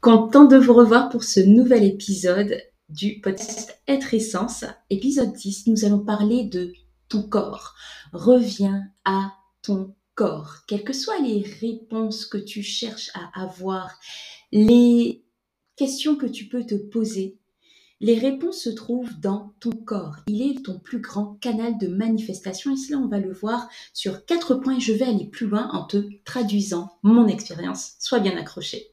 Content de vous revoir pour ce nouvel épisode du podcast Être Essence. Épisode 10, nous allons parler de ton corps. Reviens à ton corps. Quelles que soient les réponses que tu cherches à avoir, les questions que tu peux te poser, les réponses se trouvent dans ton corps. Il est ton plus grand canal de manifestation et cela on va le voir sur quatre points je vais aller plus loin en te traduisant mon expérience. Sois bien accroché.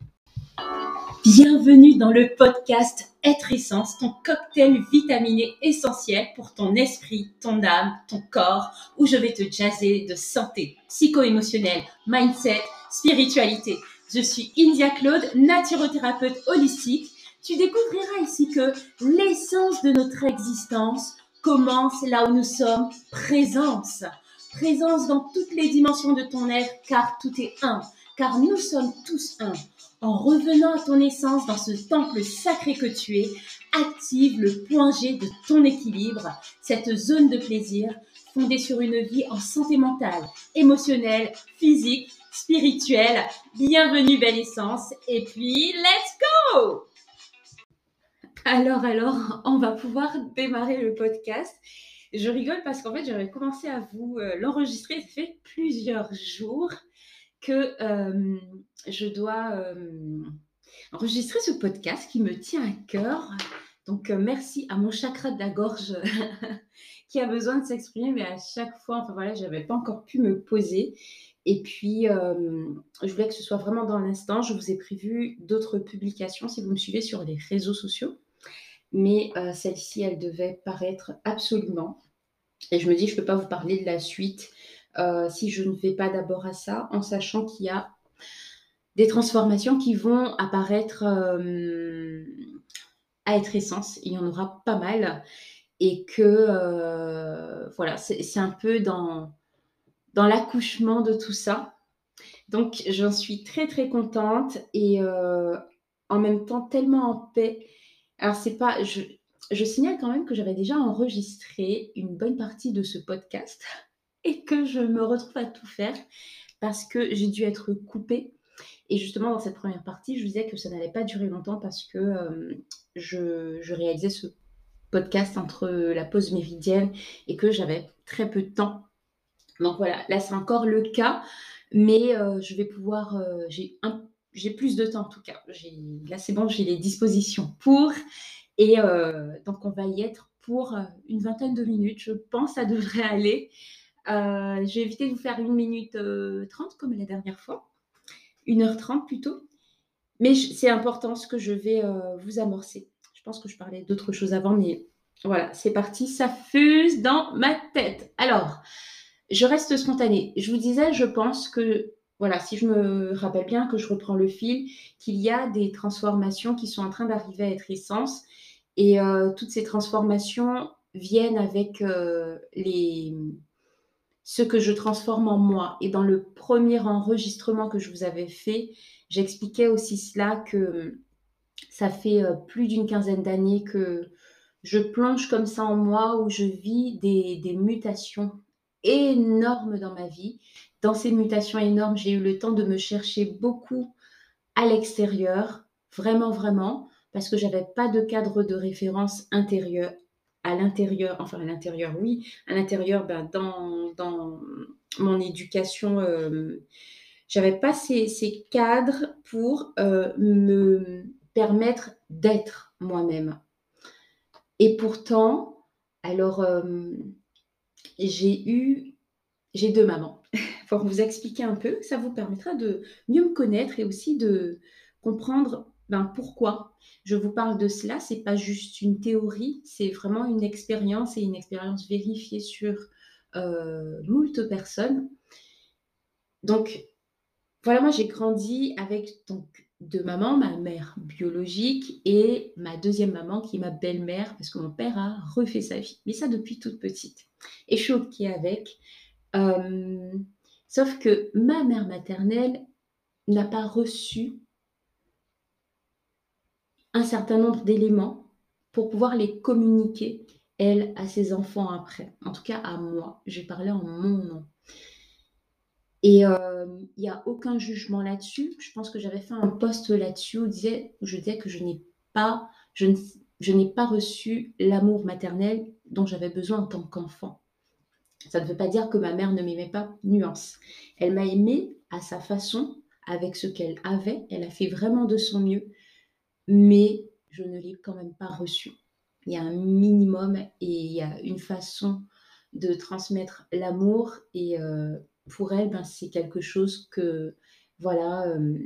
Bienvenue dans le podcast Être Essence, ton cocktail vitaminé essentiel pour ton esprit, ton âme, ton corps, où je vais te jaser de santé, psycho-émotionnelle, mindset, spiritualité. Je suis India Claude, naturothérapeute holistique tu découvriras ici que l'essence de notre existence commence là où nous sommes, présence. Présence dans toutes les dimensions de ton être, car tout est un, car nous sommes tous un. En revenant à ton essence dans ce temple sacré que tu es, active le point G de ton équilibre, cette zone de plaisir fondée sur une vie en santé mentale, émotionnelle, physique, spirituelle. Bienvenue, belle essence. Et puis, let's go! Alors, alors, on va pouvoir démarrer le podcast. Je rigole parce qu'en fait, j'avais commencé à vous euh, l'enregistrer. Ça fait plusieurs jours que euh, je dois euh, enregistrer ce podcast qui me tient à cœur. Donc, merci à mon chakra de la gorge qui a besoin de s'exprimer, mais à chaque fois, enfin voilà, je n'avais pas encore pu me poser. Et puis, je voulais que ce soit vraiment dans l'instant. Je vous ai prévu d'autres publications si vous me suivez sur les réseaux sociaux mais euh, celle-ci, elle devait paraître absolument. Et je me dis, je ne peux pas vous parler de la suite euh, si je ne vais pas d'abord à ça, en sachant qu'il y a des transformations qui vont apparaître euh, à être essence. Il y en aura pas mal. Et que, voilà, c'est un peu dans, dans l'accouchement de tout ça. Donc, j'en suis très, très contente et en même temps tellement en paix alors, c'est pas. Je, je signale quand même que j'avais déjà enregistré une bonne partie de ce podcast que je me retrouve à tout faire parce que j'ai dû être coupée. Et justement, dans cette première partie, je vous disais que ça n'allait pas durer longtemps parce que euh, je, je, réalisais ce podcast entre la pause méridienne et que j'avais très peu de temps. Donc voilà, là c'est encore le cas, mais euh, je vais pouvoir, euh, j'ai j'ai plus de temps en tout cas. Là, c'est bon, j'ai les dispositions pour. Et donc, on va y être pour une vingtaine de minutes. Je pense ça devrait aller. Euh, je vais éviter de vous faire une minute trente comme la dernière fois. Une heure trente plutôt. Mais c'est important ce que je vais vous amorcer. Je pense que je parlais d'autres choses avant, mais voilà, c'est parti. Ça fuse dans ma tête. Alors, je reste spontanée. Je vous disais, je pense que voilà, si je me rappelle bien que je reprends le fil, qu'il y a des transformations qui sont en train d'arriver à être essence. Et euh, toutes ces transformations viennent avec euh, les, ce que je transforme en moi. Et dans le premier enregistrement que je vous avais fait, j'expliquais aussi cela que ça fait euh, plus d'une quinzaine d'années que je plonge comme ça en moi, où je vis des, des mutations énormes dans ma vie dans ces mutations énormes, j'ai eu le temps de me chercher beaucoup à l'extérieur, vraiment, vraiment, parce que j'avais pas de cadre de référence intérieur. À l'intérieur, enfin à l'intérieur, oui, à l'intérieur, ben, dans, dans mon éducation, euh, j'avais pas ces, ces, cadres pour euh, me permettre d'être moi-même. Et pourtant, alors, euh, j'ai eu, j'ai deux mamans pour vous expliquer un peu. Ça vous permettra de mieux me connaître et aussi de comprendre ben, pourquoi je vous parle de cela? C'est pas juste une théorie, c'est vraiment une expérience et une expérience vérifiée sur euh, moult personnes. Donc, voilà, moi j'ai grandi avec donc deux mamans, ma mère biologique et ma deuxième maman qui est ma belle-mère parce que mon père a refait sa vie. Mais ça depuis toute petite. Et je suis OK avec. Euh, Sauf que ma mère maternelle n'a pas reçu un certain nombre d'éléments pour pouvoir les communiquer, elle, à ses enfants après. En tout cas, à moi. Je vais parler en mon nom. Et il n'y a aucun jugement là-dessus. Je pense que j'avais fait un post là-dessus où, je disais que je n'ai pas, je je n'ai pas reçu l'amour maternel dont j'avais besoin en tant qu'enfant. Ça ne veut pas dire que ma mère ne m'aimait pas, nuance. Elle m'a aimée à sa façon, avec ce qu'elle avait. Elle a fait vraiment de son mieux, mais je ne l'ai quand même pas reçu. Il y a un minimum et il y a une façon de transmettre l'amour et euh, pour elle, ben, c'est quelque chose que, voilà, euh,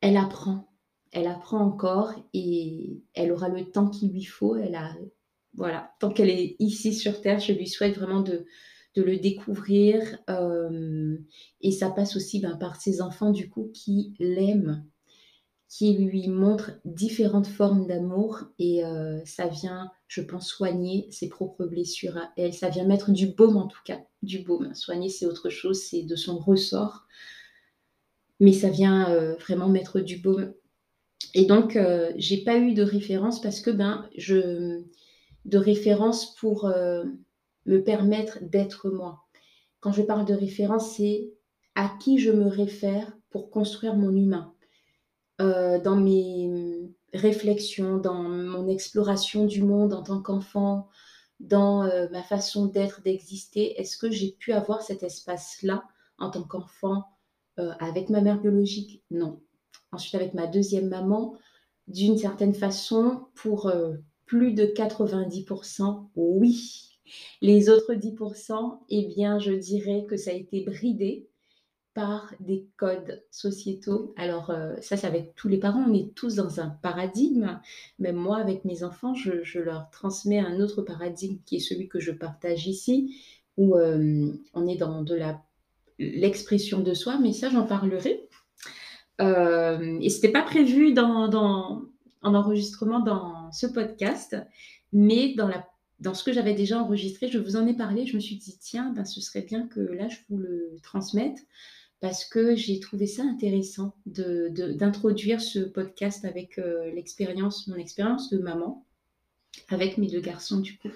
elle apprend. Elle apprend encore et elle aura le temps qu'il lui faut. Elle a, voilà, tant qu'elle est ici sur Terre, je lui souhaite vraiment de, de le découvrir. Euh, et ça passe aussi ben, par ses enfants, du coup, qui l'aiment, qui lui montrent différentes formes d'amour. Et euh, ça vient, je pense, soigner ses propres blessures à elle. Ça vient mettre du baume, en tout cas. Du baume. Soigner, c'est autre chose, c'est de son ressort. Mais ça vient euh, vraiment mettre du baume. Et donc, j'ai pas eu de référence parce que ben, je de référence pour me permettre d'être moi. Quand je parle de référence, c'est à qui je me réfère pour construire mon humain. Euh, dans mes réflexions, dans mon exploration du monde en tant qu'enfant, dans euh, ma façon d'être, d'exister, est-ce que j'ai pu avoir cet espace-là en tant qu'enfant euh, avec ma mère biologique? Non. Ensuite, avec ma deuxième maman, d'une certaine façon, pour plus de 90%, oui, les autres 10%, eh bien, je dirais que ça a été bridé par des codes sociétaux. Alors, euh, ça, c'est avec tous les parents. On est tous dans un paradigme. Même moi, avec mes enfants, je, leur transmets un autre paradigme qui est celui que je partage ici, où euh, on est dans de la l'expression de soi, mais ça, j'en parlerai. Euh, et ce pas prévu dans, en enregistrement dans ce podcast, mais dans ce que j'avais déjà enregistré, je vous en ai parlé, je me suis dit, tiens, ben, ce serait bien que là, je vous le transmette parce que j'ai trouvé ça intéressant d'introduire de, ce podcast avec euh, l'expérience, mon expérience de maman, avec mes deux garçons du coup.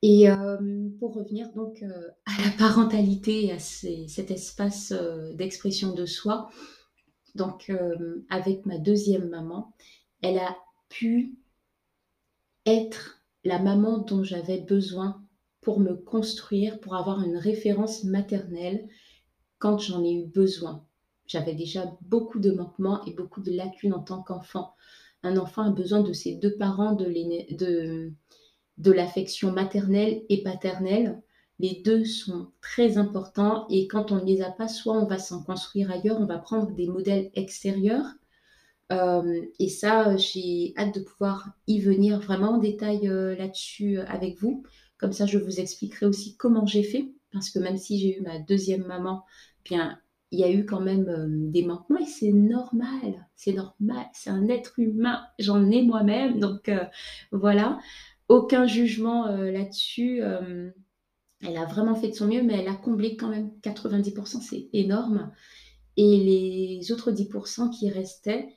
Et euh, pour revenir donc euh, à la parentalité, à cet espace d'expression de soi, donc avec ma deuxième maman, elle a pu être la maman dont j'avais besoin pour me construire, pour avoir une référence maternelle quand j'en ai eu besoin. J'avais déjà beaucoup de manquements et beaucoup de lacunes en tant qu'enfant. Un enfant a besoin de ses deux parents, de, de, l'affection maternelle et paternelle. Les deux sont très importants et quand on ne les a pas, soit on va s'en construire ailleurs, on va prendre des modèles extérieurs euh, et ça, j'ai hâte de pouvoir y venir vraiment en détail euh, là-dessus euh, avec vous. Comme ça, je vous expliquerai aussi comment j'ai fait, parce que même si j'ai eu ma deuxième maman, bien, il y a eu quand même des manquements et c'est normal, c'est normal, c'est un être humain, j'en ai moi-même, donc voilà, aucun jugement là-dessus. elle a vraiment fait de son mieux, mais elle a comblé quand même 90%, c'est énorme. Et les autres 10% qui restaient,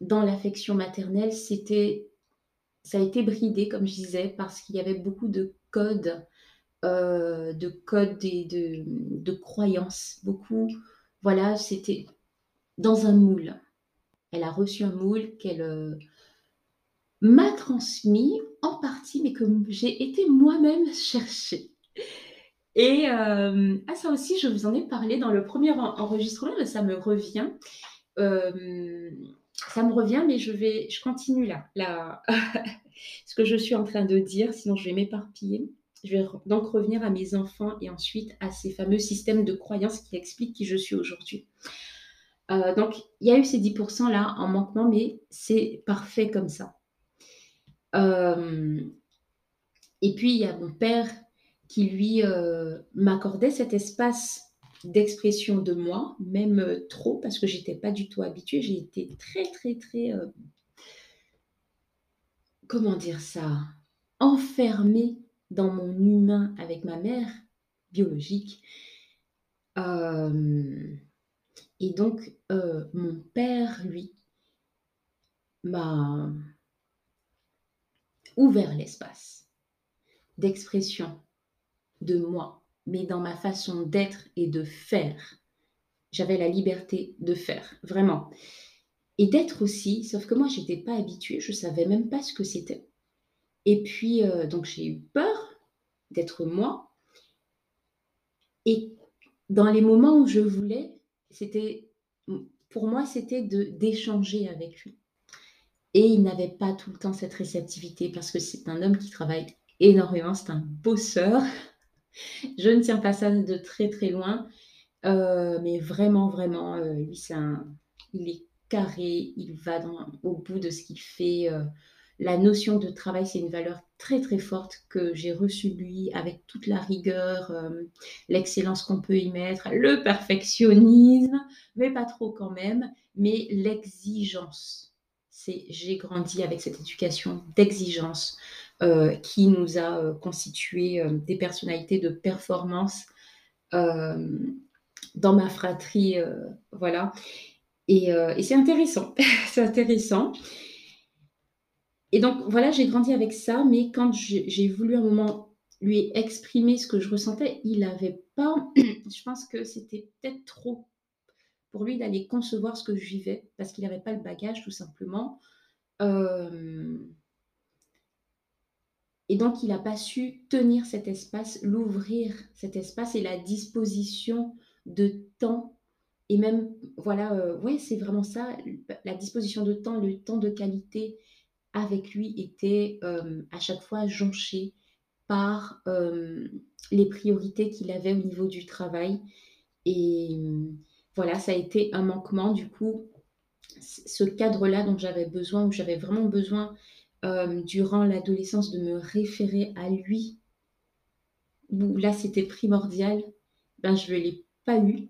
dans l'affection maternelle, c'était, ça a été bridé, comme je disais, parce qu'il y avait beaucoup de codes, euh, de codes et de, de croyances. Beaucoup, voilà, c'était dans un moule. Elle a reçu un moule qu'elle euh, m'a transmis en partie, mais que j'ai été moi-même chercher. Et euh, ah, ça aussi, je vous en ai parlé dans le premier enregistrement, ça me revient. Ça me revient, mais je vais, je continue là, là ce que je suis en train de dire, sinon je vais m'éparpiller. Je vais donc revenir à mes enfants et ensuite à ces fameux systèmes de croyances qui expliquent qui je suis aujourd'hui. Euh, donc, il y a eu ces 10% là en manquement, mais c'est parfait comme ça. Euh, et puis, il y a mon père qui, lui, euh, m'accordait cet espace d'expression de moi, même trop, parce que j'étais pas du tout habituée. J'ai été très, très, très, comment dire ça, enfermée dans mon humain avec ma mère biologique. Euh, et donc, mon père, lui, m'a ouvert l'espace d'expression de moi mais dans ma façon d'être et de faire. J'avais la liberté de faire, vraiment. Et d'être aussi, sauf que moi, je n'étais pas habituée, je ne savais même pas ce que c'était. Et puis, euh, donc, j'ai eu peur d'être moi. Et dans les moments où je voulais, c'était, pour moi, c'était d'échanger avec lui. Et il n'avait pas tout le temps cette réceptivité parce que c'est un homme qui travaille énormément, c'est un bosseur. Je ne tiens pas ça de très très loin, euh, mais vraiment, vraiment, euh, lui, c'est un, il est carré, il va au bout de ce qu'il fait. La notion de travail, c'est une valeur très très forte que j'ai reçue de lui avec toute la rigueur, l'excellence qu'on peut y mettre, le perfectionnisme, mais pas trop quand même, mais l'exigence. C'est j'ai grandi avec cette éducation d'exigence qui nous a constitué des personnalités de performance dans ma fratrie, voilà. Euh, et, c'est intéressant, c'est intéressant. Et donc voilà, j'ai grandi avec ça, mais quand j'ai voulu un moment lui exprimer ce que je ressentais, il n'avait pas, je pense que c'était peut-être trop pour lui d'aller concevoir ce que je vivais, parce qu'il n'avait pas le bagage tout simplement. Euh, et donc, il n'a pas su tenir cet espace, l'ouvrir, cet espace et la disposition de temps et même, voilà, euh, c'est vraiment ça. La disposition de temps, le temps de qualité avec lui était euh, à chaque fois jonché par euh, les priorités qu'il avait au niveau du travail. Et voilà, ça a été un manquement. Du coup, ce cadre-là dont j'avais besoin, où j'avais vraiment besoin durant l'adolescence de me référer à lui, où là c'était primordial, ben je ne l'ai pas eu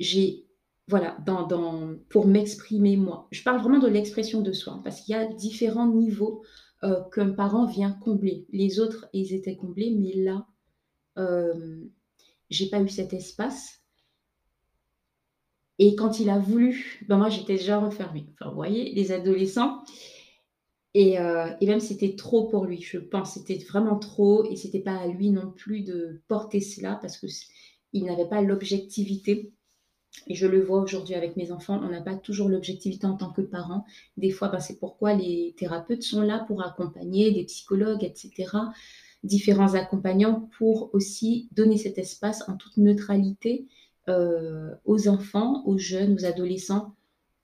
j'ai voilà, dans, pour m'exprimer moi. Je parle vraiment de l'expression de soi, parce qu'il y a différents niveaux euh, qu'un parent vient combler. Les autres, ils étaient comblés, mais là, euh, j'ai pas eu cet espace. Et quand il a voulu, ben moi j'étais déjà refermée. Enfin, vous voyez, les adolescents. Et, euh, et même c'était trop pour lui, je pense. C'était vraiment trop. Et c'était pas à lui non plus de porter cela parce que il n'avait pas l'objectivité et je le vois aujourd'hui avec mes enfants, on n'a pas toujours l'objectivité en tant que parent. Des fois, ben, c'est pourquoi les thérapeutes sont là pour accompagner, des psychologues, etc. Différents accompagnants pour aussi donner cet espace en toute neutralité euh, aux enfants, aux jeunes, aux adolescents,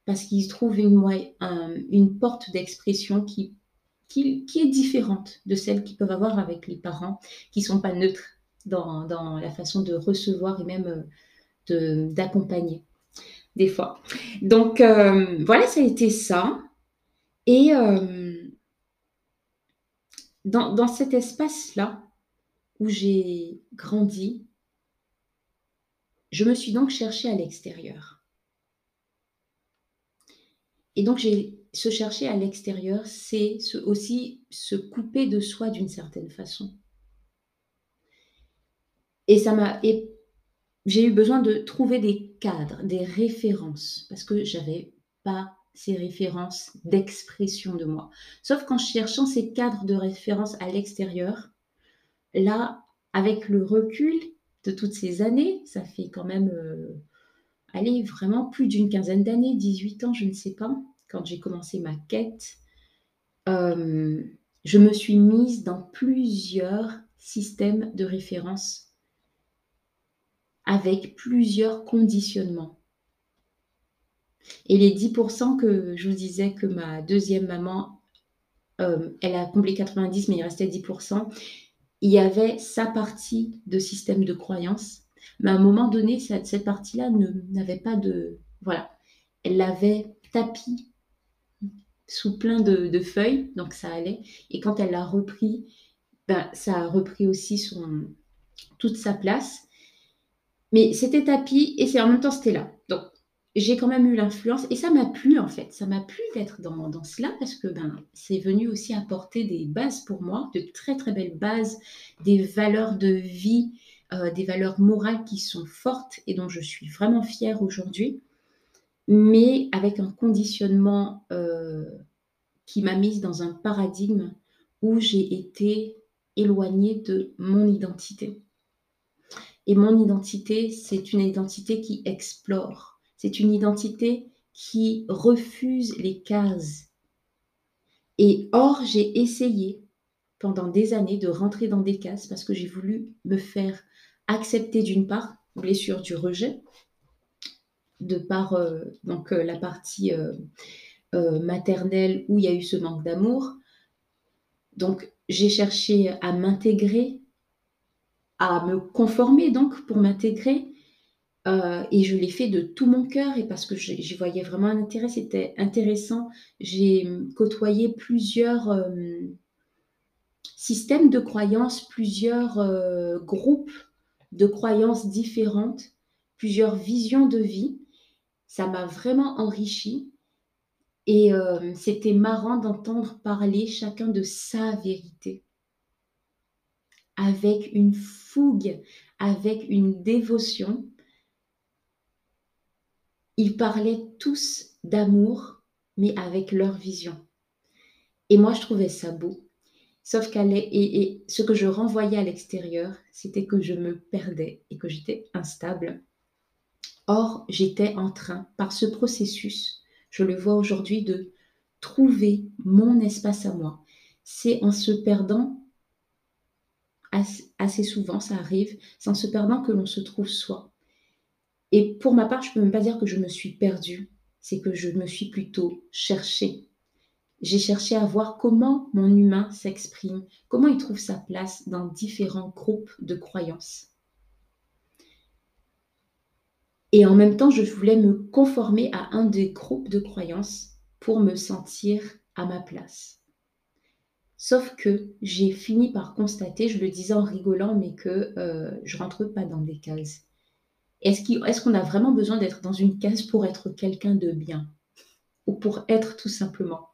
parce qu'ils trouvent une, porte d'expression qui, est différente de celle qu'ils peuvent avoir avec les parents, qui ne sont pas neutres dans, dans, la façon de recevoir et même euh, d'accompagner des fois. Donc euh, voilà, ça a été ça. Et euh, dans, dans, cet espace-là où j'ai grandi, je me suis donc cherchée à l'extérieur. Et donc j'ai se chercher à l'extérieur, c'est aussi se couper de soi d'une certaine façon. Et ça m'a j'ai eu besoin de trouver des cadres, des références, parce que j'avais pas ces références d'expression de moi. Sauf qu'en cherchant ces cadres de référence à l'extérieur, là, avec le recul de toutes ces années, ça fait quand même, euh, allez, vraiment plus d'une quinzaine d'années, 18 ans, je ne sais pas, quand j'ai commencé ma quête, euh, je me suis mise dans plusieurs systèmes de référence avec plusieurs conditionnements. Et les 10% que je vous disais que ma deuxième maman, euh, elle a comblé 90%, mais il restait 10%, il y avait sa partie de système de croyance. Mais à un moment donné, cette, partie-là n'avait pas de... Voilà, elle l'avait tapis sous plein de, feuilles, donc ça allait. Et quand elle l'a repris, ben, ça a repris aussi son, toute sa place. Mais c'était tapis et c'est en même temps c'était là. Donc j'ai quand même eu l'influence et ça m'a plu en fait. Ça m'a plu d'être dans, dans, cela parce que ben, c'est venu aussi apporter des bases pour moi, de très très belles bases, des valeurs de vie, euh, des valeurs morales qui sont fortes et dont je suis vraiment fière aujourd'hui, mais avec un conditionnement euh, qui m'a mise dans un paradigme où j'ai été éloignée de mon identité. Et mon identité, c'est une identité qui explore. C'est une identité qui refuse les cases. Et or, j'ai essayé pendant des années de rentrer dans des cases parce que j'ai voulu me faire accepter d'une part, blessure du rejet, de par euh, donc, euh, la partie euh, maternelle où il y a eu ce manque d'amour. Donc, j'ai cherché à m'intégrer, à me conformer donc pour m'intégrer. et je l'ai fait de tout mon cœur et parce que j'y voyais vraiment un intérêt, c'était intéressant. J'ai côtoyé plusieurs systèmes de croyances, plusieurs groupes de croyances différentes, plusieurs visions de vie. Ça m'a vraiment enrichi et euh, c'était marrant d'entendre parler chacun de sa vérité avec une fougue, avec une dévotion. Ils parlaient tous d'amour, mais avec leur vision. Et moi, je trouvais ça beau. Sauf qu'elle et, et ce que je renvoyais à l'extérieur, c'était que je me perdais et que j'étais instable. Or, j'étais en train, par ce processus, je le vois aujourd'hui, de trouver mon espace à moi. C'est en se perdant, assez souvent, ça arrive, c'est en se perdant que l'on se trouve soi. Et pour ma part, je ne peux même pas dire que je me suis perdue, c'est que je me suis plutôt cherchée j'ai cherché à voir comment mon humain s'exprime, comment il trouve sa place dans différents groupes de croyances. Et en même temps, je voulais me conformer à un des groupes de croyances pour me sentir à ma place. Sauf que j'ai fini par constater, je le disais en rigolant, mais que euh, je rentre pas dans des cases. Est-ce qu'on a vraiment besoin d'être dans une case pour être quelqu'un de bien? Ou pour être tout simplement?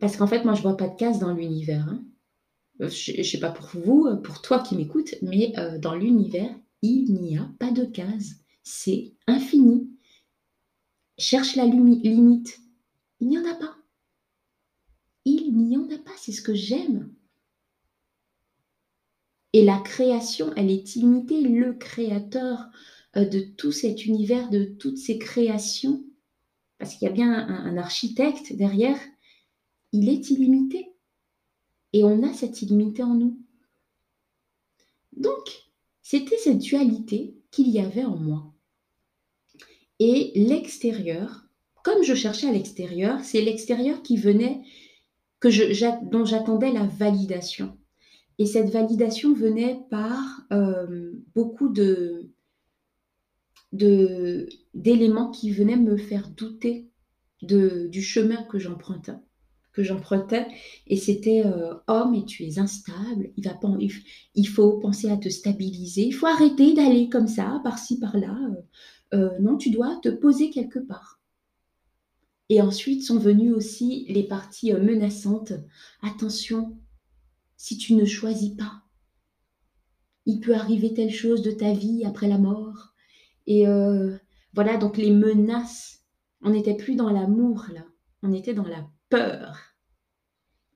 Parce qu'en fait, moi, je vois pas de cases dans l'univers. Hein. Euh, je ne sais pas pour vous, pour toi qui m'écoutes, mais euh, dans l'univers, il n'y a pas de cases. C'est infini. Cherche la limite. Il n'y en a pas. N'y en a pas. C'est ce que j'aime. Et la création, elle est illimitée. Le créateur euh, de tout cet univers, de toutes ces créations, parce qu'il y a bien un architecte derrière, il est illimité. Et on a cette illimité en nous. Donc, c'était cette dualité qu'il y avait en moi. Et l'extérieur, comme je cherchais à l'extérieur, c'est l'extérieur qui venait, que je, dont j'attendais la validation. Et cette validation venait par euh, beaucoup de, d'éléments qui venaient me faire douter de, du chemin que j'empruntais que j'empruntais et c'était euh, oh tu es instable, il va pas, il, faut penser à te stabiliser, il faut arrêter d'aller comme ça par-ci par-là. Euh, euh, non, tu dois te poser quelque part. Et ensuite sont venues aussi les parties menaçantes. Attention, si tu ne choisis pas, il peut arriver telle chose de ta vie après la mort. Et voilà, donc les menaces, on n'était plus dans l'amour là, on était dans la peur.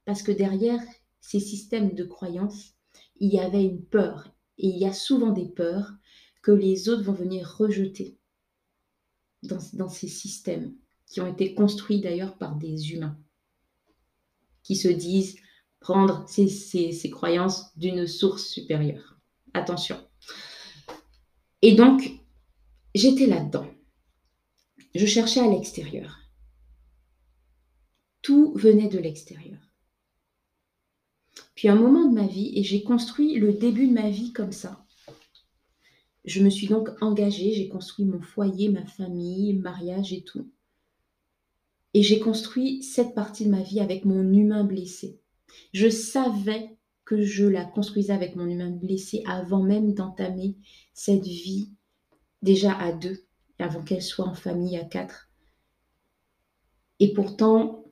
Parce que derrière ces systèmes de croyances, il y avait une peur. Et il y a souvent des peurs que les autres vont venir rejeter dans, ces systèmes qui ont été construits d'ailleurs par des humains qui se disent prendre ces, ces croyances d'une source supérieure. Attention. Et donc, j'étais là-dedans. Je cherchais à l'extérieur. Tout venait de l'extérieur. Puis un moment de ma vie, et j'ai construit le début de ma vie comme ça. Je me suis donc engagée, j'ai construit mon foyer, ma famille, mariage et tout. Et j'ai construit cette partie de ma vie avec mon humain blessé. Je savais que je la construisais avec mon humain blessé avant même d'entamer cette vie déjà à deux, avant qu'elle soit en famille à quatre. Et pourtant,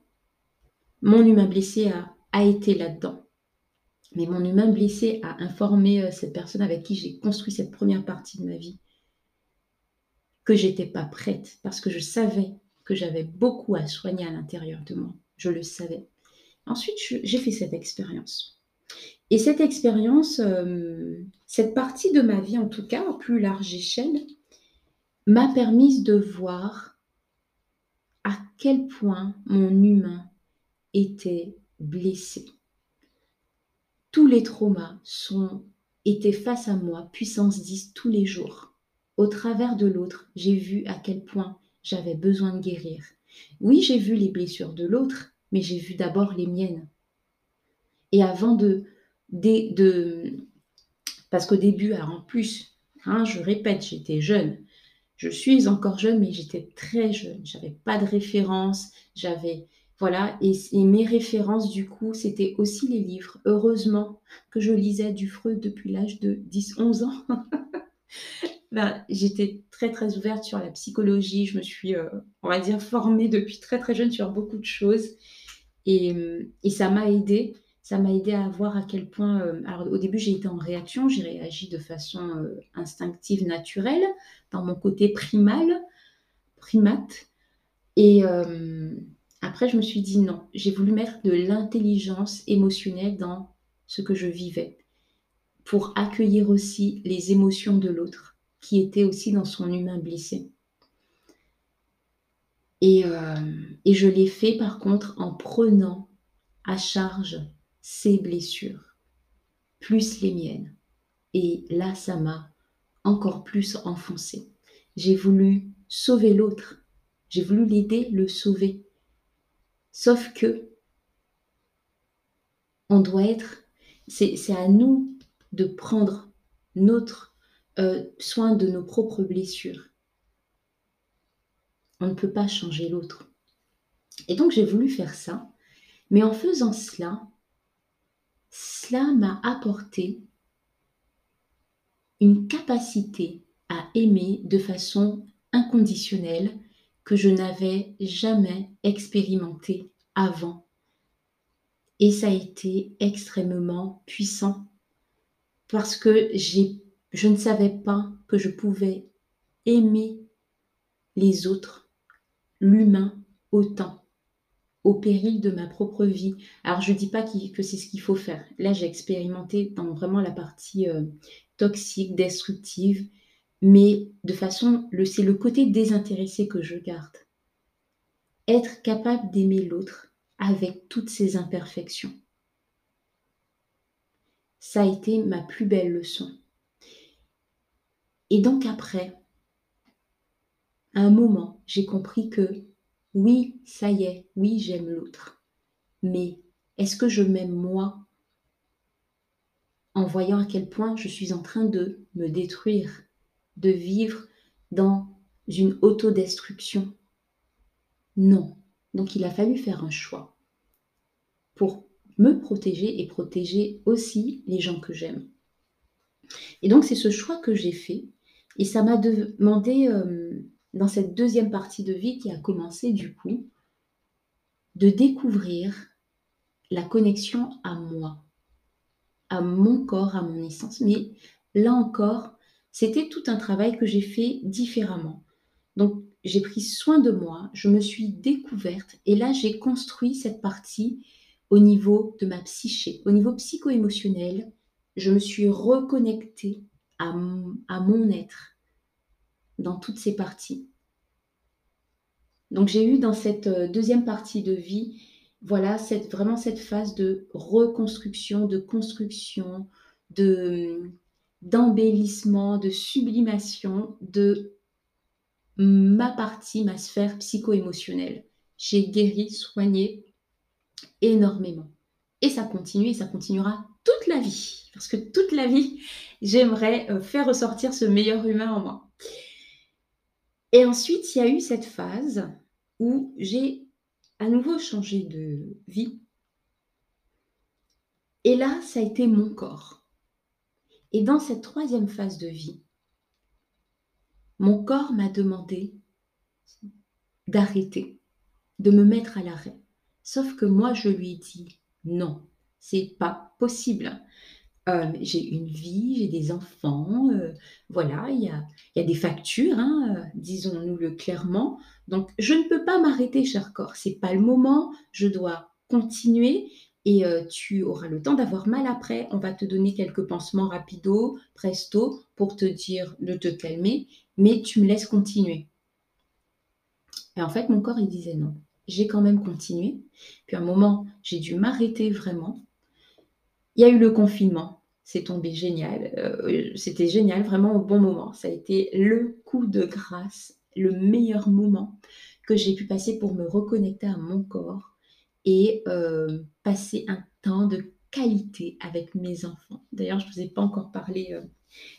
mon humain blessé a, été là-dedans. Mais mon humain blessé a informé euh, cette personne avec qui j'ai construit cette première partie de ma vie que j'étais pas prête parce que je savais que j'avais beaucoup à soigner à l'intérieur de moi. Je le savais. Ensuite, j'ai fait cette expérience. Et cette expérience, euh, cette partie de ma vie en tout cas, à plus large échelle, m'a permis de voir à quel point mon humain était blessé. Tous les traumas sont, étaient face à moi, puissance 10 tous les jours. Au travers de l'autre, j'ai vu à quel point j'avais besoin de guérir. Oui, j'ai vu les blessures de l'autre, mais j'ai vu d'abord les miennes. Et avant de... de, parce qu'au début, alors en plus, hein, je répète, j'étais jeune. Je suis encore jeune, mais j'étais très jeune. J'avais pas de référence. J'avais voilà, et, mes références, du coup, c'était aussi les livres. Heureusement que je lisais du Freud depuis l'âge de 10-11 ans. ben, J'étais très, très ouverte sur la psychologie. Je me suis, euh, on va dire, formée depuis très, très jeune sur beaucoup de choses. Et, et ça m'a aidé. Ça m'a aidé à voir à quel point. Euh, alors, au début, j'ai été en réaction. J'ai réagi de façon euh, instinctive, naturelle, dans mon côté primal, primate. Et après, je me suis dit non, j'ai voulu mettre de l'intelligence émotionnelle dans ce que je vivais pour accueillir aussi les émotions de l'autre qui était aussi dans son humain blessé. Et, euh, et je l'ai fait par contre en prenant à charge ses blessures, plus les miennes. Et là, ça m'a encore plus enfoncé. J'ai voulu sauver l'autre. J'ai voulu l'aider, le sauver. Sauf que on doit être, c'est à nous de prendre notre euh, soin de nos propres blessures. On ne peut pas changer l'autre. Et donc j'ai voulu faire ça, mais en faisant cela, cela m'a apporté une capacité à aimer de façon inconditionnelle que je n'avais jamais expérimenté avant. Et ça a été extrêmement puissant parce que je ne savais pas que je pouvais aimer les autres, l'humain, autant, au péril de ma propre vie. Alors je ne dis pas que c'est ce qu'il faut faire. Là, j'ai expérimenté dans vraiment la partie euh, toxique, destructive, mais de façon, c'est le côté désintéressé que je garde. Être capable d'aimer l'autre avec toutes ses imperfections. Ça a été ma plus belle leçon. Et donc après, à un moment, j'ai compris que oui, ça y est, oui, j'aime l'autre. Mais est-ce que je m'aime moi en voyant à quel point je suis en train de me détruire de vivre dans une autodestruction? Non. Donc il a fallu faire un choix pour me protéger et protéger aussi les gens que j'aime. Et donc c'est ce choix que j'ai fait et ça m'a demandé euh, dans cette deuxième partie de vie qui a commencé du coup de découvrir la connexion à moi, à mon corps, à mon essence. Mais là encore, c'était tout un travail que j'ai fait différemment. Donc, j'ai pris soin de moi, je me suis découverte et là, j'ai construit cette partie au niveau de ma psyché, au niveau psycho-émotionnel. Je me suis reconnectée à, à mon être dans toutes ces parties. Donc, j'ai eu dans cette euh, deuxième partie de vie, voilà, cette, vraiment cette phase de reconstruction, de construction, de d'embellissement, de sublimation de ma partie, ma sphère psycho-émotionnelle. J'ai guéri, soigné énormément. Et ça continue et ça continuera toute la vie. Parce que toute la vie, j'aimerais euh, faire ressortir ce meilleur humain en moi. Et ensuite, il y a eu cette phase où j'ai à nouveau changé de vie. Et là, ça a été mon corps. Et dans cette troisième phase de vie, mon corps m'a demandé d'arrêter, de me mettre à l'arrêt. Sauf que moi, je lui dit non, c'est pas possible. Euh, j'ai une vie, j'ai des enfants, euh, voilà, il y a, des factures, hein, euh, disons-nous-le clairement. Donc, je ne peux pas m'arrêter, cher corps. C'est pas le moment. Je dois continuer et tu auras le temps d'avoir mal après. On va te donner quelques pansements rapido, presto, pour te dire de te calmer, mais tu me laisses continuer. Et en fait, mon corps, il disait non. J'ai quand même continué. Puis à un moment, j'ai dû m'arrêter vraiment. Il y a eu le confinement. C'est tombé génial. Euh, c'était génial, vraiment au bon moment. Ça a été le coup de grâce, le meilleur moment que j'ai pu passer pour me reconnecter à mon corps et euh, passer un temps de qualité avec mes enfants. D'ailleurs, je ne vous ai pas encore parlé euh,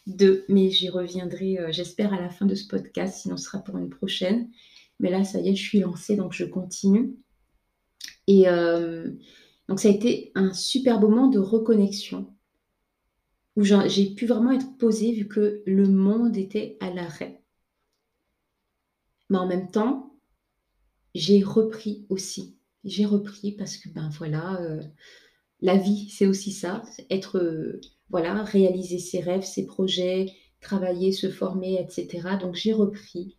de, mais j'y reviendrai, euh, j'espère, à la fin de ce podcast, sinon ce sera pour une prochaine. Mais là, ça y est, je suis lancée, donc je continue. Et donc, ça a été un super moment de reconnexion où j'ai pu vraiment être posée vu que le monde était à l'arrêt. Mais en même temps, j'ai repris aussi. J'ai repris parce que, ben voilà, euh, la vie, c'est aussi ça, être, euh, voilà, réaliser ses rêves, ses projets, travailler, se former, etc. Donc j'ai repris.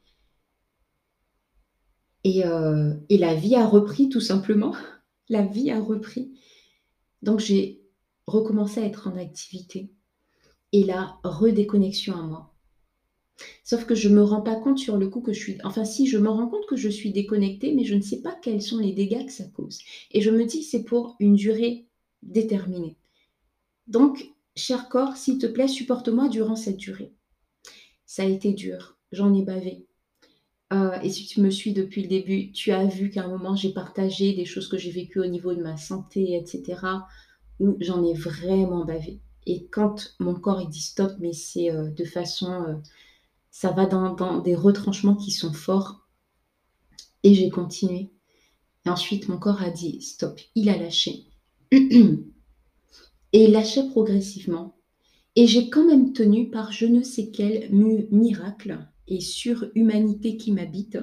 Et, euh, et la vie a repris tout simplement. La vie a repris. Donc j'ai recommencé à être en activité. Et la redéconnexion à moi. Sauf que je ne me rends pas compte sur le coup que je suis... Enfin si, je me rends compte que je suis déconnectée, mais je ne sais pas quels sont les dégâts que ça cause. Et je me dis c'est pour une durée déterminée. Donc, cher corps, s'il te plaît, supporte-moi durant cette durée. Ça a été dur, j'en ai bavé. Euh, et si tu me suis depuis le début, tu as vu qu'à un moment, j'ai partagé des choses que j'ai vécues au niveau de ma santé, etc., où j'en ai vraiment bavé. Et quand mon corps il dit stop, mais c'est euh, de façon euh, ça va dans, des retranchements qui sont forts. Et j'ai continué. Et ensuite, mon corps a dit stop. Il a lâché. Et il lâchait progressivement. Et j'ai quand même tenu par je ne sais quel miracle et surhumanité qui m'habite.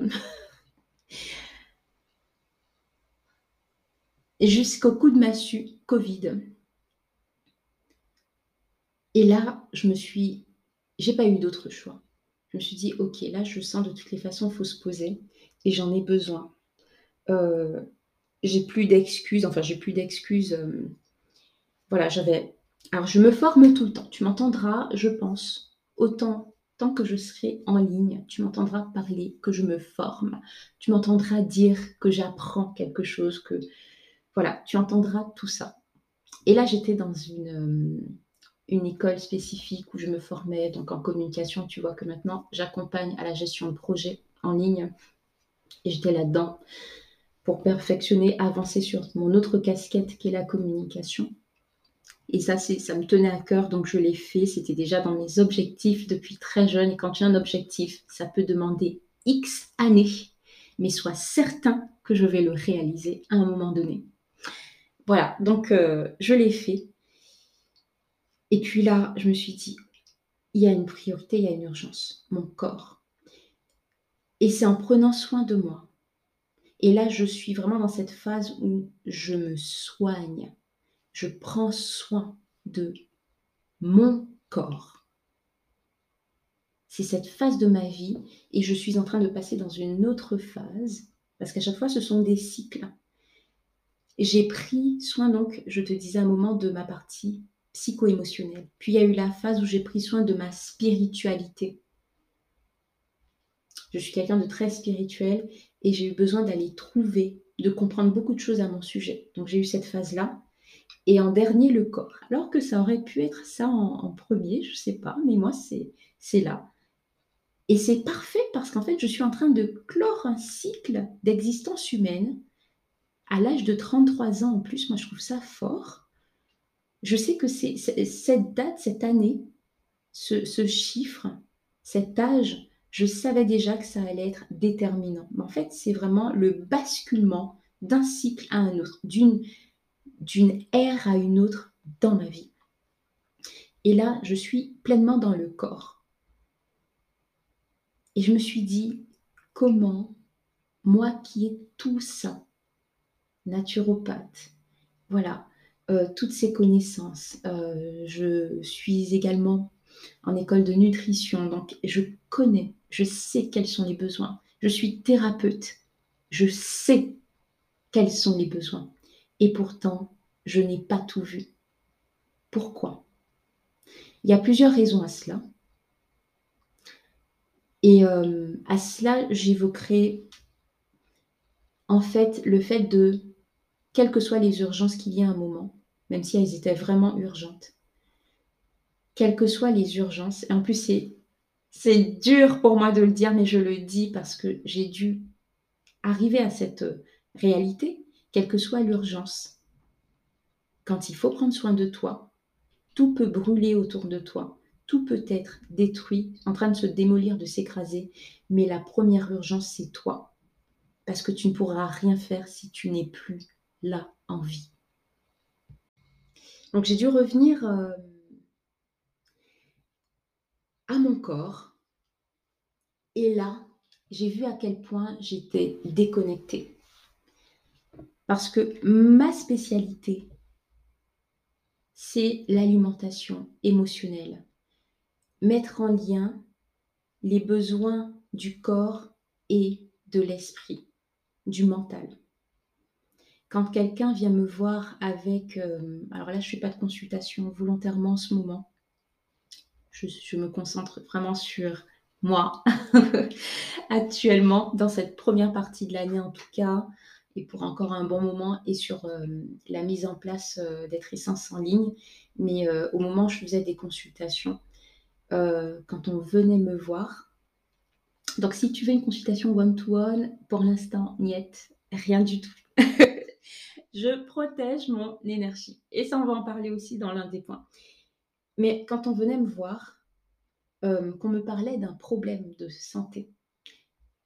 jusqu'au coup de massue Covid. Et là, je me suis, j'ai pas eu d'autre choix je me suis dit, ok, là, je sens de toutes les façons, il faut se poser et j'en ai besoin. Euh, j'ai plus d'excuses, enfin, j'ai plus d'excuses. Euh, voilà, j'avais. Alors, je me forme tout le temps. Tu m'entendras, je pense, autant tant que je serai en ligne, tu m'entendras parler, que je me forme, tu m'entendras dire que j'apprends quelque chose, que voilà, tu entendras tout ça. Et là, j'étais dans une, euh, une école spécifique où je me formais donc en communication. Tu vois que maintenant, j'accompagne à la gestion de projets en ligne. Et j'étais là-dedans pour perfectionner, avancer sur mon autre casquette qui est la communication. Et ça, ça me tenait à cœur, donc je l'ai fait. C'était déjà dans mes objectifs depuis très jeune. Et quand as un objectif, ça peut demander X années, mais sois certain que je vais le réaliser à un moment donné. Voilà, donc euh, je l'ai fait. Et puis là, je me suis dit, il y a une priorité, il y a une urgence, mon corps. Et c'est en prenant soin de moi. Et là, je suis vraiment dans cette phase où je me soigne. Je prends soin de mon corps. C'est cette phase de ma vie et je suis en train de passer dans une autre phase parce qu'à chaque fois, ce sont des cycles. J'ai pris soin donc, je te disais un moment, de ma partie psycho-émotionnel. Puis il y a eu la phase où j'ai pris soin de ma spiritualité. Je suis quelqu'un de très spirituel et j'ai eu besoin d'aller trouver, de comprendre beaucoup de choses à mon sujet. Donc j'ai eu cette phase-là. Et en dernier, le corps. Alors que ça aurait pu être ça en, premier, je ne sais pas, mais moi, c'est là. Et c'est parfait parce qu'en fait, je suis en train de clore un cycle d'existence humaine à l'âge de 33 ans en plus. Moi, je trouve ça fort je sais que c'est cette date, cette année, ce, chiffre, cet âge, je savais déjà que ça allait être déterminant. Mais en fait, c'est vraiment le basculement d'un cycle à un autre, d'une d'une ère à une autre dans ma vie. Et là, je suis pleinement dans le corps. Et je me suis dit, comment, moi qui ai tout ça, naturopathe, voilà, euh, toutes ces connaissances. Euh, je suis également en école de nutrition, donc je connais, je sais quels sont les besoins. Je suis thérapeute, je sais quels sont les besoins. Et pourtant, je n'ai pas tout vu. Pourquoi? Il y a plusieurs raisons à cela. Et euh, à cela, j'évoquerai en fait le fait de, quelles que soient les urgences qu'il y a un moment, même si elles étaient vraiment urgentes, quelles que soient les urgences, et en plus c'est, c'est dur pour moi de le dire, mais je le dis parce que j'ai dû arriver à cette réalité, quelle que soit l'urgence. Quand il faut prendre soin de toi, tout peut brûler autour de toi, tout peut être détruit, en train de se démolir, de s'écraser, mais la première urgence, c'est toi. Parce que tu ne pourras rien faire si tu n'es plus là en vie. Donc j'ai dû revenir euh, à mon corps. Et là, j'ai vu à quel point j'étais déconnectée. Parce que ma spécialité, c'est l'alimentation émotionnelle. Mettre en lien les besoins du corps et de l'esprit, du mental. Quand quelqu'un vient me voir avec, euh, alors là je ne fais pas de consultation volontairement en ce moment, je, je me concentre vraiment sur moi actuellement, dans cette première partie de l'année en tout cas, et pour encore un bon moment, et sur euh, la mise en place euh, d'être essence en ligne. Mais au moment où je faisais des consultations, euh, quand on venait me voir. Donc, si tu veux une consultation one-to-one, pour l'instant, niet, rien du tout. je protège mon énergie. Et ça, on va en parler aussi dans l'un des points. Mais quand on venait me voir, euh, qu'on me parlait d'un problème de santé,